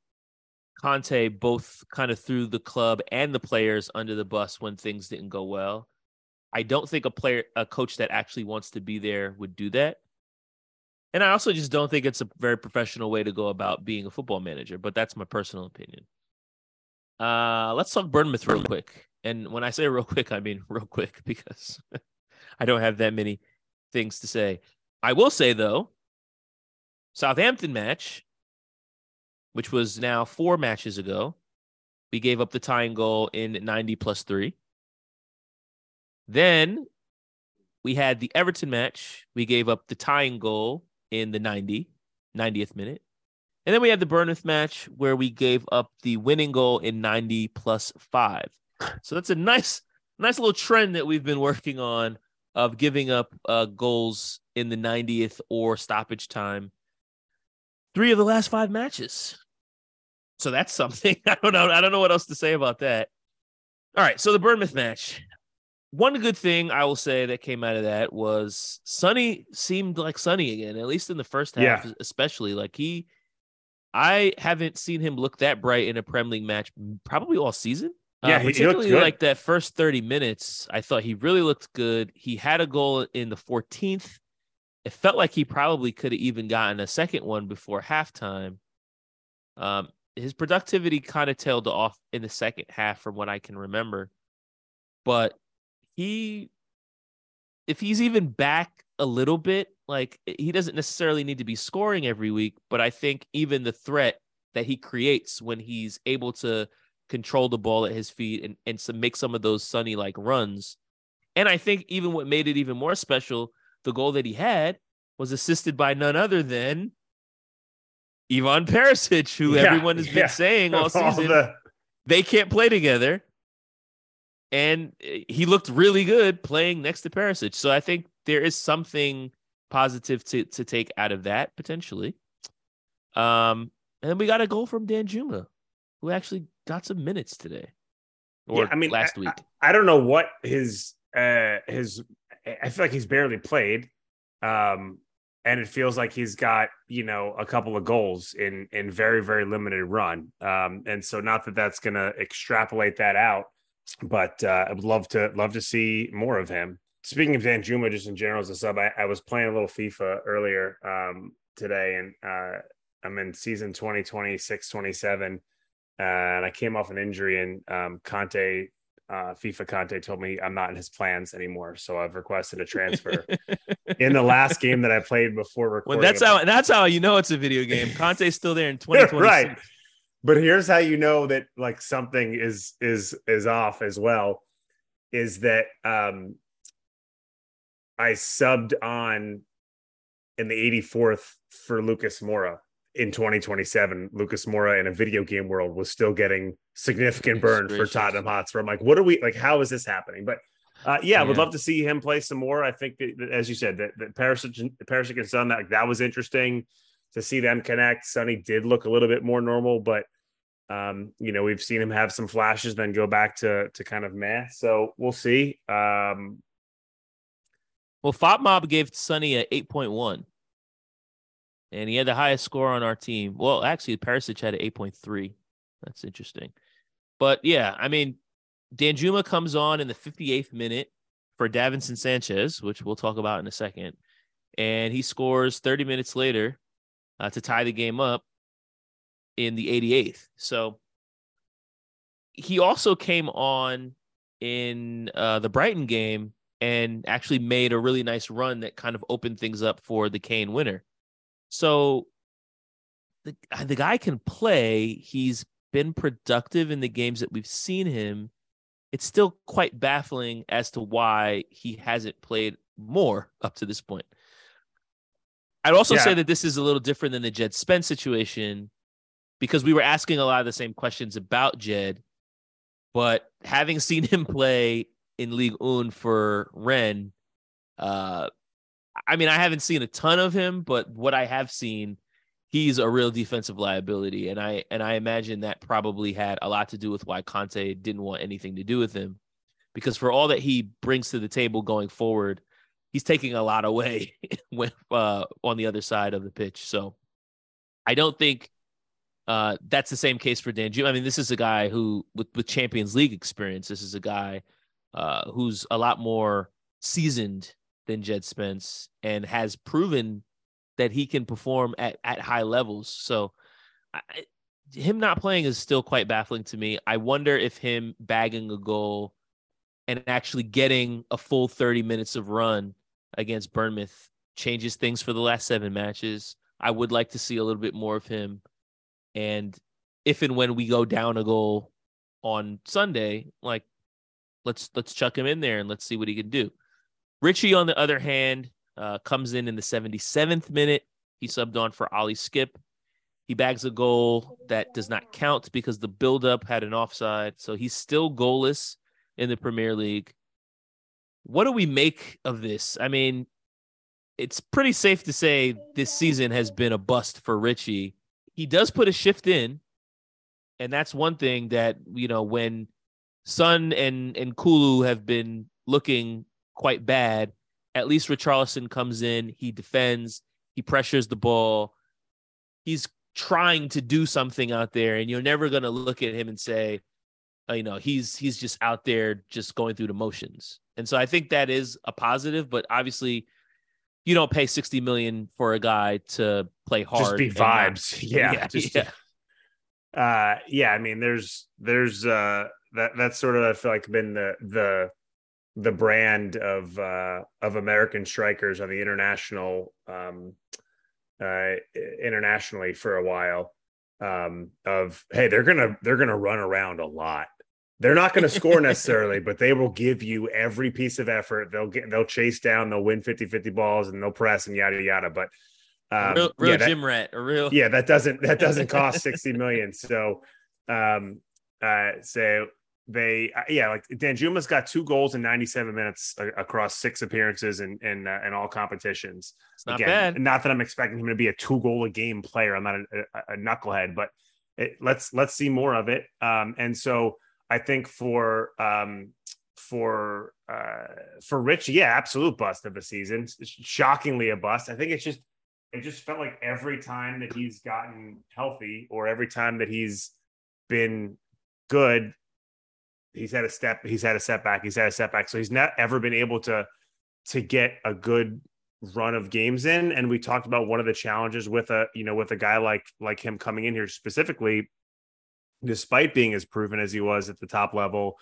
Conte both kind of threw the club and the players under the bus when things didn't go well. I don't think a player, a coach that actually wants to be there would do that. And I also just don't think it's a very professional way to go about being a football manager, but that's my personal opinion. Uh, let's talk Bournemouth real quick. And when I say real quick, I mean real quick because I don't have that many things to say. I will say though, Southampton match, which was now four matches ago, we gave up the tying goal in 90 plus three. Then we had the Everton match. We gave up the tying goal in the 90, 90th minute. And then we had the Bournemouth match where we gave up the winning goal in 90 plus five. So that's a nice, nice little trend that we've been working on of giving up uh, goals in the 90th or stoppage time. Three of the last five matches. So that's something. I don't know. I don't know what else to say about that. All right. So the Bournemouth match. One good thing I will say that came out of that was Sonny seemed like Sonny again, at least in the first half, yeah. especially. Like he, I haven't seen him look that bright in a Prem League match probably all season. Uh, yeah, uh, particularly like that first 30 minutes, I thought he really looked good. He had a goal in the 14th. It felt like he probably could have even gotten a second one before halftime. Um, his productivity kind of tailed off in the second half from what I can remember. But he if he's even back a little bit, like he doesn't necessarily need to be scoring every week, but I think even the threat that he creates when he's able to control the ball at his feet and and to make some of those Sonny like runs. And I think even what made it even more special, the goal that he had was assisted by none other than Ivan Perisic, who yeah, everyone has been yeah. saying all season all the... they can't play together. And he looked really good playing next to Perisic. So I think there is something positive to, to take out of that potentially. Um, and then we got a goal from Danjuma, who actually got some minutes today. Or yeah, I mean, last week. I, I, don't know what his uh his. I feel like he's barely played. Um, and it feels like he's got you know a couple of goals in in very very limited run um and so not that that's going to extrapolate that out but uh i would love to love to see more of him speaking of Danjuma just in general as a sub I, I was playing a little FIFA earlier um today and uh I'm in season 2026 27 uh, and I came off an injury and um Conte uh, FIFA Conte told me I'm not in his plans anymore, so I've requested a transfer. in the last game that I played before recording, well, that's how that's how you know it's a video game. Conte's still there in 2020, right? But here's how you know that like something is is is off as well, is that um I subbed on in the 84th for Lucas Moura in 2027, Lucas Moura in a video game world was still getting significant burn for Tottenham Hotspur. I'm like, what are we like? How is this happening? But uh, yeah, I would love to see him play some more. I think that, that as you said, that, that Perisic, Perisic and Son, that, that was interesting to see them connect. Sonny did look a little bit more normal, but um, you know, we've seen him have some flashes, then go back to to kind of meh. So we'll see. Um, well, FotMob gave Sonny a 8.1 and he had the highest score on our team. Well, actually, Perisic had an 8.3. That's interesting. But yeah, I mean, Danjuma comes on in the 58th minute for Davinson Sanchez, which we'll talk about in a second. And he scores 30 minutes later uh, to tie the game up in the 88th. So he also came on in uh, the Brighton game and actually made a really nice run that kind of opened things up for the Kane winner. So the the guy can play. He's been productive in the games that we've seen him. It's still quite baffling as to why he hasn't played more up to this point. I'd also yeah. say that this is a little different than the Jed Spence situation because we were asking a lot of the same questions about Jed, but having seen him play in League One for Rennes, uh, I mean, I haven't seen a ton of him, but what I have seen, he's a real defensive liability, and I and I imagine that probably had a lot to do with why Conte didn't want anything to do with him, because for all that he brings to the table going forward, he's taking a lot away with uh, on the other side of the pitch. So I don't think uh, that's the same case for Dan. I mean, this is a guy who with with Champions League experience. This is a guy uh, who's a lot more seasoned than Jed Spence and has proven that he can perform at, at high levels. So I, him not playing is still quite baffling to me. I wonder if him bagging a goal and actually getting a full 30 minutes of run against Bournemouth changes things for the last seven matches. I would like to see a little bit more of him. And if and when we go down a goal on Sunday, like let's let's chuck him in there and let's see what he can do. Richie, on the other hand, uh, comes in in the 77th minute. He subbed on for Ollie Skipp. He bags a goal that does not count because the buildup had an offside. So he's still goalless in the Premier League. What do we make of this? I mean, it's pretty safe to say this season has been a bust for Richie. He does put a shift in, and that's one thing that you know when Son and and Kulu have been looking quite bad. At least Richarlison comes in, he defends, he pressures the ball. He's trying to do something out there, and you're never going to look at him and say, uh, you know, he's he's just out there just going through the motions. And so I think that is a positive, but obviously you don't pay 60 million for a guy to play hard. Just be vibes. Not, yeah. Yeah, just, yeah. Uh, yeah. I mean, there's, there's, uh, that, that's sort of, I feel like been the, the, the brand of uh, of American strikers on the international um, uh, internationally for a while. Um, of hey, they're gonna they're gonna run around a lot. They're not going to score necessarily, but they will give you every piece of effort. They'll get they'll chase down, they'll win 50-50 balls and they'll press and yada yada. But um, real, real yeah, that, gym rat, a real yeah, that doesn't that doesn't cost 60 million. So um uh so they uh, yeah like Danjuma's got two goals in 97 minutes uh, across six appearances and in uh, in all competitions. It's not Again, bad. Not that I'm expecting him to be a two goal a game player. I'm not a, a, a knucklehead, but it, let's let's see more of it. Um, and so I think for um, for uh, for Rich, yeah, absolute bust of the season. Shockingly a bust. I think it's just it just felt like every time that he's gotten healthy or every time that he's been good he's had a step he's had a setback he's had a setback. So he's not ever been able to to get a good run of games in. And we talked about one of the challenges with a you know with a guy like like him coming in here specifically despite being as proven as he was at the top level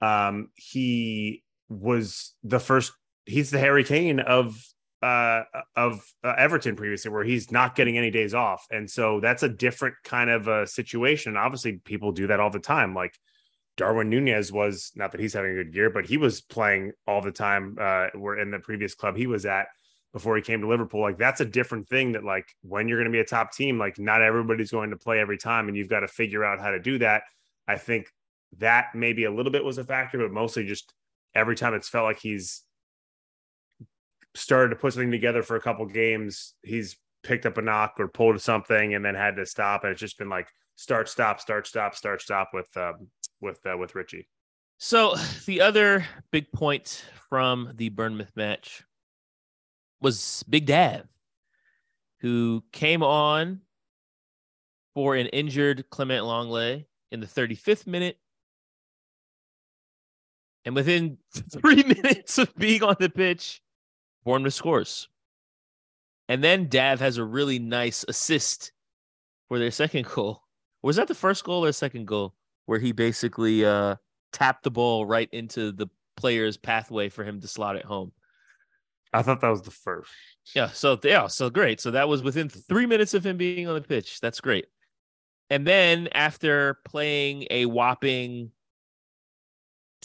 um he was the first he's the Harry Kane of uh of uh, Everton previously where he's not getting any days off. And so that's a different kind of a situation. Obviously people do that all the time. Like Darwin Nunez was not that he's having a good year, but he was playing all the time. Uh, we're in the previous club he was at before he came to Liverpool. Like that's a different thing. That like when you're going to be a top team, like not everybody's going to play every time, and you've got to figure out how to do that. I think that maybe a little bit was a factor, but mostly just every time it's felt like he's started to put something together for a couple games, he's picked up a knock or pulled something and then had to stop, and it's just been like start stop start stop start stop with um, with uh, with Richie. So the other big point from the Bournemouth match was Big Dav, who came on for an injured Clement Lenglet in the 35th minute. And within three minutes of being on the pitch, Bournemouth scores. And then Dav has a really nice assist for their second goal. Was that the first goal or second goal? Where he basically uh, tapped the ball right into the player's pathway for him to slot it home. I thought that was the first. Yeah. So yeah. So great. So that was within three minutes of him being on the pitch. That's great. And then after playing a whopping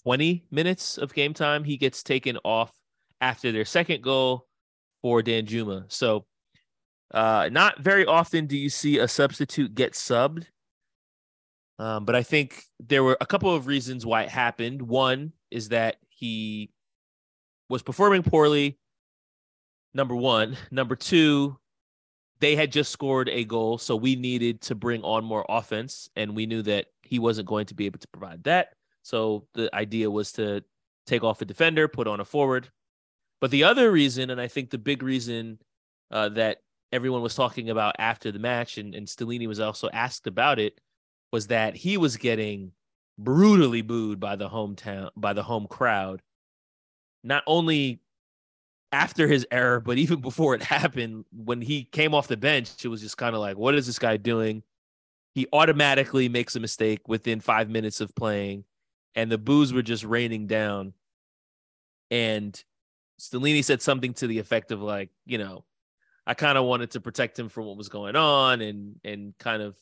20 minutes of game time, he gets taken off after their second goal for Danjuma. So uh, not very often do you see a substitute get subbed um, but I think there were a couple of reasons why it happened. One is that he was performing poorly. Number one. Number two, they had just scored a goal. So we needed to bring on more offense. And we knew that he wasn't going to be able to provide that. So the idea was to take off a defender, put on a forward. But the other reason, and I think the big reason uh, that everyone was talking about after the match, and, and Stellini was also asked about it, was that he was getting brutally booed by the hometown by the home crowd not only after his error but even before it happened when he came off the bench it was just kind of like what is this guy doing? He automatically makes a mistake within 5 minutes of playing and the boos were just raining down. And Stellini said something to the effect of like you know I kind of wanted to protect him from what was going on and and kind of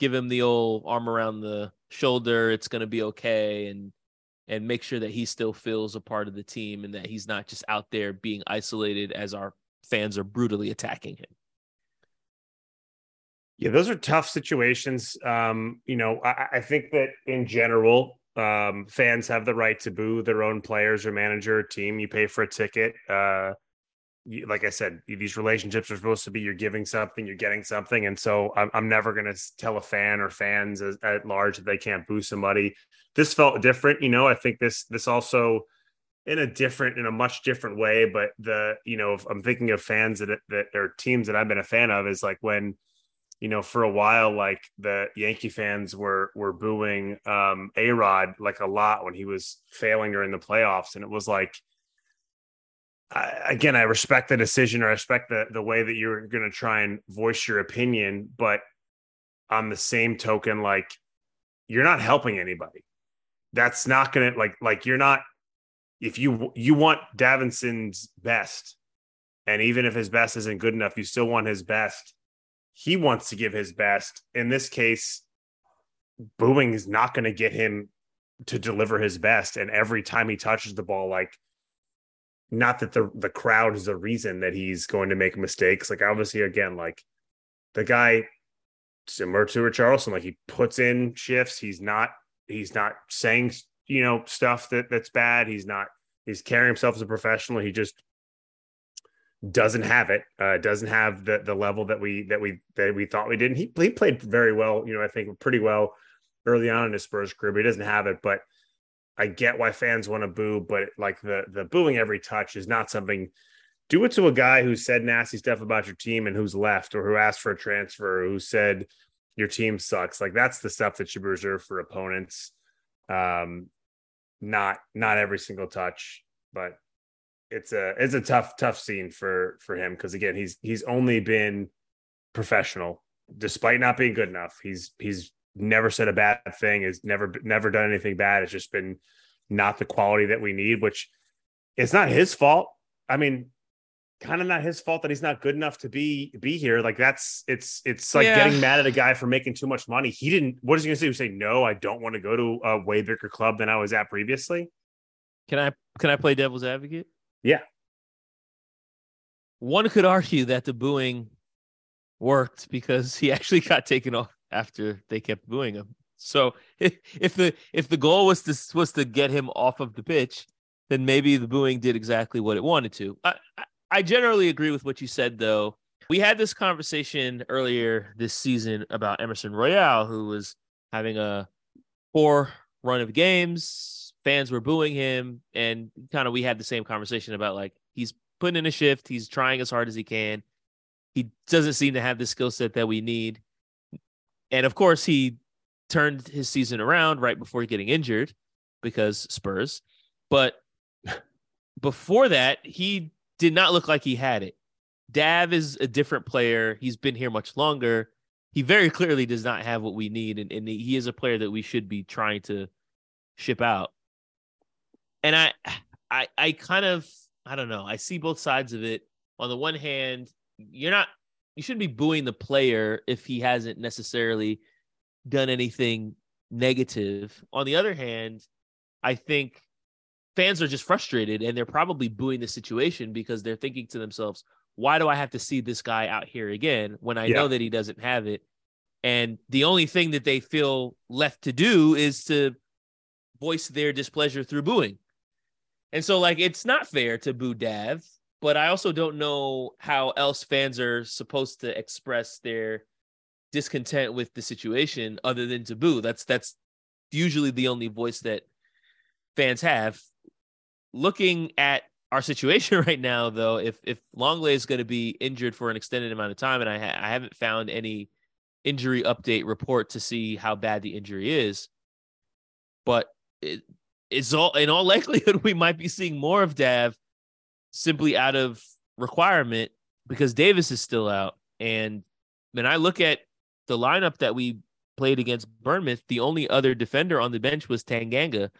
give him the old arm around the shoulder. It's going to be okay. And, and make sure that he still feels a part of the team and that he's not just out there being isolated as our fans are brutally attacking him. Yeah, those are tough situations. Um, you know, I, I think that in general, um, fans have the right to boo their own players or manager or team. You pay for a ticket. Uh, you, like I said, these relationships are supposed to be you're giving something, you're getting something, and so I'm, I'm never going to tell a fan or fans as, at large that they can't boo somebody. This felt different, you know. I think this this also in a different in a much different way, but the you know I'm thinking of fans that that are teams that I've been a fan of is like when you know, for a while, like the Yankee fans were were booing um, A Rod like a lot when he was failing during the playoffs, and it was like, I, again, I respect the decision, or I respect the the way that you're going to try and voice your opinion, but on the same token, like you're not helping anybody. That's not going to like like you're not if you you want Davinson's best, and even if his best isn't good enough, you still want his best he wants to give his best. In this case, booing is not going to get him to deliver his best. And every time he touches the ball, like not that the the crowd is the reason that he's going to make mistakes. Like obviously, again, like the guy similar to Richarlison, like he puts in shifts. He's not he's not saying you know stuff that that's bad. He's not he's carrying himself as a professional. He just doesn't have it. Uh, doesn't have the the level that we that we that we thought we did. And he he played very well. You know, I think pretty well early on in his Spurs career. But he doesn't have it. But I get why fans want to boo. But like the the booing every touch is not something. Do it to a guy who said nasty stuff about your team and who's left, or who asked for a transfer, or who said your team sucks. Like that's the stuff that should be reserved for opponents. Um, not not every single touch, but it's a it's a tough tough scene for for him because again he's he's only been professional despite not being good enough. He's he's never said a bad thing. Has never never done anything bad. It's just been not the quality that we need. Which it's not his fault. I mean, kind of not his fault that he's not good enough to be be here. Like that's it's it's like yeah. getting mad at a guy for making too much money. He didn't. What is he gonna say? Say no. I don't want to go to a way bigger club than I was at previously. Can I can I play devil's advocate? Yeah. One could argue that the booing worked because he actually got taken off after they kept booing him. So if, if the if the goal was to was to get him off of the pitch, then maybe the booing did exactly what it wanted to. I, I generally agree with what you said, though. We had this conversation earlier this season about Emerson Royal, who was having a poor run of games, fans were booing him and kind of we had the same conversation about like he's putting in a shift he's trying as hard as he can he doesn't seem to have the skill set that we need and of course he turned his season around right before getting injured because spurs. But before that he did not look like he had it. Dav is a different player. He's been here much longer. He very clearly does not have what we need and, and he is a player that we should be trying to ship out. And I, I, I kind of, I don't know. I see both sides of it. On the one hand, you're not, you shouldn't be booing the player if he hasn't necessarily done anything negative. On the other hand, I think fans are just frustrated and they're probably booing the situation because they're thinking to themselves, why do I have to see this guy out here again when I yeah. know that he doesn't have it? And the only thing that they feel left to do is to voice their displeasure through booing. And so, like, it's not fair to boo Dav, but I also don't know how else fans are supposed to express their discontent with the situation other than to boo. That's that's usually the only voice that fans have. Looking at our situation right now, though, if if Lenglet is going to be injured for an extended amount of time, and I ha- I haven't found any injury update report to see how bad the injury is, but it, it's all in all likelihood we might be seeing more of Dav simply out of requirement because Davis is still out. And when I look at the lineup that we played against Bournemouth, the only other defender on the bench was Tanganga.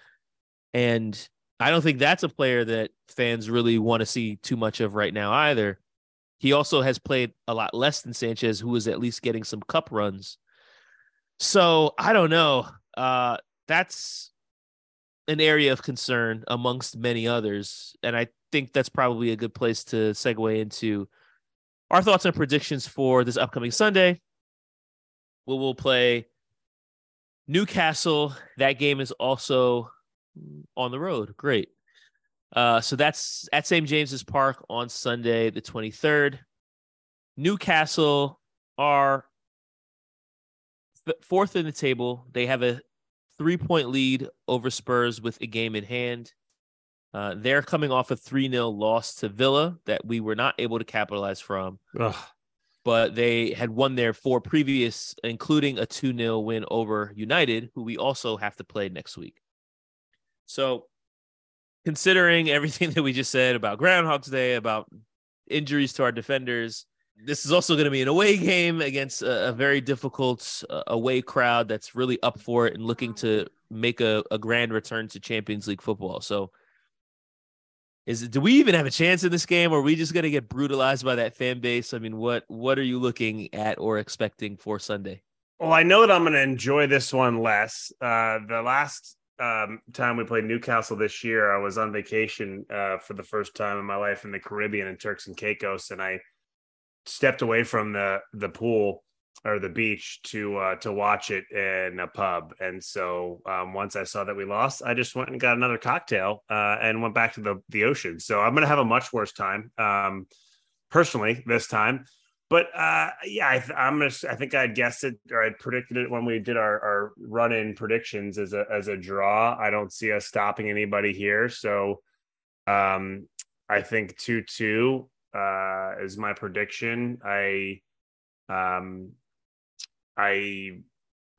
And I don't think that's a player that fans really want to see too much of right now either. He also has played a lot less than Sanchez, who was at least getting some cup runs. So I don't know. uh, that's an area of concern amongst many others, and I think that's probably a good place to segue into our thoughts and predictions for this upcoming Sunday. We will play Newcastle. That game is also on the road. Great. Uh, so that's at St. James's Park on Sunday, the 23rd. Newcastle are fourth in the table. They have a three point lead over Spurs with a game in hand. Uh, they're coming off a 3 0 loss to Villa that we were not able to capitalize from. Ugh. But they had won their four previous, including a 2 0 win over United, who we also have to play next week. So, considering everything that we just said about Groundhog's Day, about injuries to our defenders, this is also going to be an away game against a, a very difficult uh, away crowd that's really up for it and looking to make a, a grand return to Champions League football. So, is do we even have a chance in this game? Or are we just going to get brutalized by that fan base? I mean what what are you looking at or expecting for sunday? Well i know that i'm going to enjoy this one less. Uh the last um, time we played newcastle this year i was on vacation uh, for the first time in my life in the caribbean in turks and caicos and i stepped away from the the pool or the beach to uh, to watch it in a pub. And so um, once I saw that we lost, I just went and got another cocktail uh, and went back to the the ocean. So I'm going to have a much worse time um, personally this time. But uh, yeah, I, am gonna. I think I'd guessed it or I'd predicted it when we did our, our run in predictions as a as a draw. I don't see us stopping anybody here. So um, I think two two uh, is my prediction. I um, I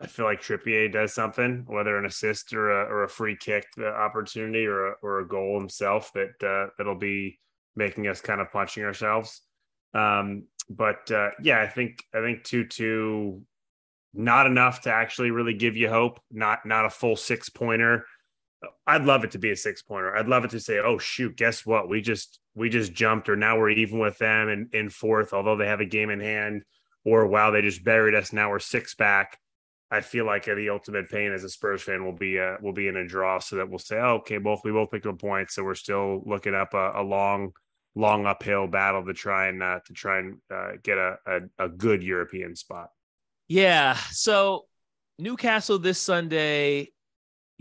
I feel like Trippier does something, whether an assist or a, or a free kick opportunity or a, or a goal himself that uh, that'll be making us kind of punching ourselves. Um, but uh, yeah, I think I think two two, not enough to actually really give you hope. Not not a full six pointer. I'd love it to be a six pointer. I'd love it to say, oh shoot, guess what? We just we just jumped, or now we're even with them in, in fourth, although they have a game in hand or wow, they just buried us. Now we're six back. I feel like the ultimate pain as a Spurs fan will be uh, will be in a draw, so that we'll say, oh, okay, both we both picked up points, so we're still looking up a, a long, long uphill battle to try and uh, to try and uh, get a, a a good European spot. Yeah. So Newcastle this Sunday,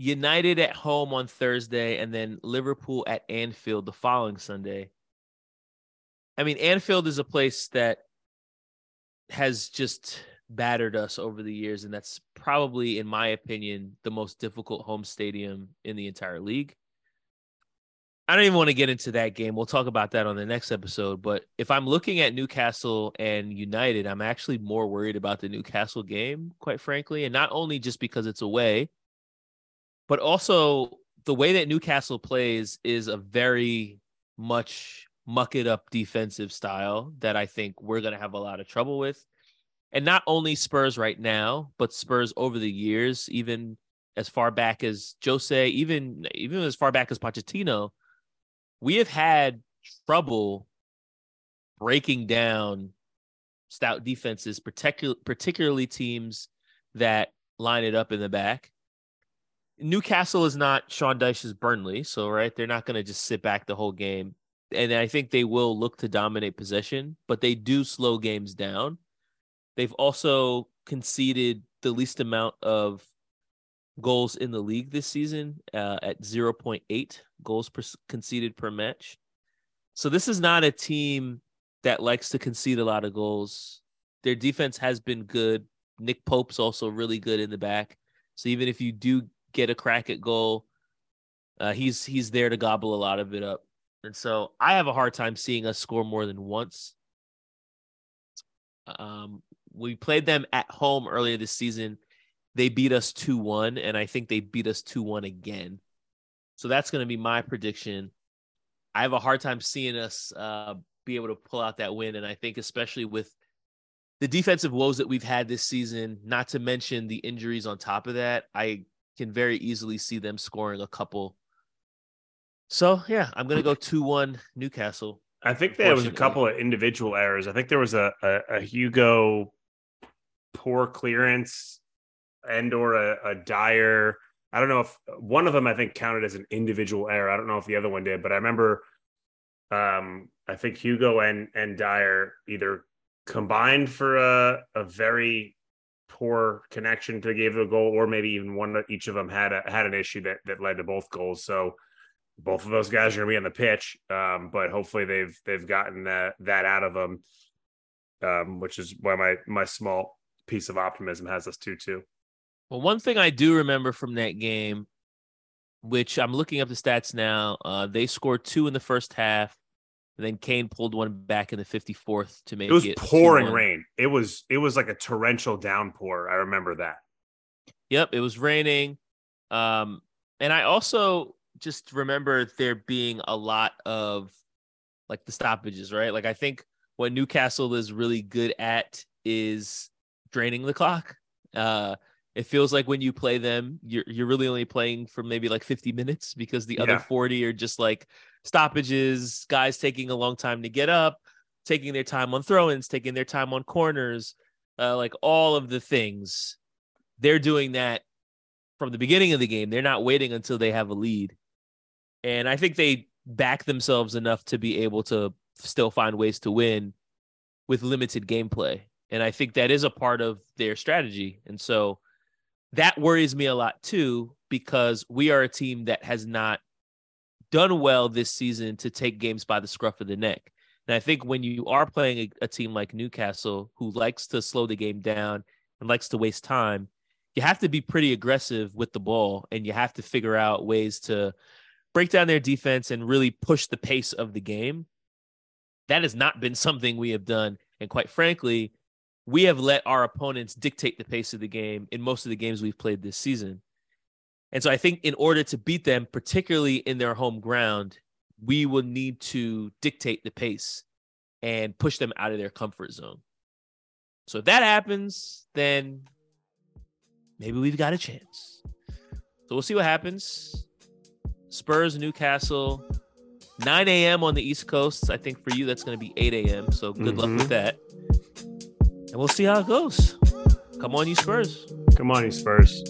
United at home on Thursday, and then Liverpool at Anfield the following Sunday. I mean, Anfield is a place that has just battered us over the years, and that's probably, in my opinion, the most difficult home stadium in the entire league. I don't even want to get into that game. We'll talk about that on the next episode. But if I'm looking at Newcastle and United, I'm actually more worried about the Newcastle game, quite frankly. And not only just because it's away, but also the way that Newcastle plays is a very much muck it up defensive style that I think we're going to have a lot of trouble with. And not only Spurs right now, but Spurs over the years, even as far back as Jose, even even as far back as Pochettino, we have had trouble breaking down stout defenses, particularly particularly teams that line it up in the back. Newcastle is not Sean Dyche's Burnley, so right, they're not going to just sit back the whole game and I think they will look to dominate possession, but they do slow games down. They've also conceded the least amount of goals in the league this season uh, at 0.8 goals per, conceded per match. So this is not a team that likes to concede a lot of goals. Their defense has been good. Nick Pope's also really good in the back. So even if you do get a crack at goal, uh, he's he's there to gobble a lot of it up. And so I have a hard time seeing us score more than once. Um, we played them at home earlier this season. They beat us 2 1, and I think they beat us 2 1 again. So that's going to be my prediction. I have a hard time seeing us uh, be able to pull out that win. And I think, especially with the defensive woes that we've had this season, not to mention the injuries on top of that, I can very easily see them scoring a couple so yeah, I'm gonna go two one Newcastle. I think there was a couple of individual errors. I think there was a, a, a Hugo poor clearance and or a, a Dier. I don't know if one of them I think counted as an individual error. I don't know if the other one did, but I remember um I think Hugo and and Dier either combined for a a very poor connection to give a goal, or maybe even one each of them had a, had an issue that that led to both goals. So both of those guys are going to be on the pitch, um, but hopefully they've they've gotten that that out of them, um, which is why my my small piece of optimism has us two two. Well, one thing I do remember from that game, which I'm looking up the stats now, uh, they scored two in the first half. And then Kane pulled one back in the 54th to make it was it was pouring 2-1. rain. It was it was like a torrential downpour. I remember that. Yep, it was raining. Um, and I also just remember there being a lot of like the stoppages, right? Like I think what Newcastle is really good at is draining the clock. Uh, it feels like when you play them, you're you're really only playing for maybe like 50 minutes because the other 40 are just like stoppages, guys taking a long time to get up, taking their time on throw-ins, taking their time on corners, uh, like all of the things. They're doing that from the beginning of the game. They're not waiting until they have a lead. And I think they back themselves enough to be able to still find ways to win with limited gameplay. And I think that is a part of their strategy. And so that worries me a lot too, because we are a team that has not done well this season to take games by the scruff of the neck. And I think when you are playing a, a team like Newcastle, who likes to slow the game down and likes to waste time, you have to be pretty aggressive with the ball and you have to figure out ways to break down their defense and really push the pace of the game. That has not been something we have done. And quite frankly, we have let our opponents dictate the pace of the game in most of the games we've played this season. And so I think in order to beat them, particularly in their home ground, we will need to dictate the pace and push them out of their comfort zone. So if that happens, then maybe we've got a chance. So we'll see what happens. Spurs, Newcastle, 9 a.m. on the East Coast. I think for you, that's going to be 8 a.m. So good luck Mhm. with that. And we'll see how it goes. Come on, you Spurs. Come on, you Spurs.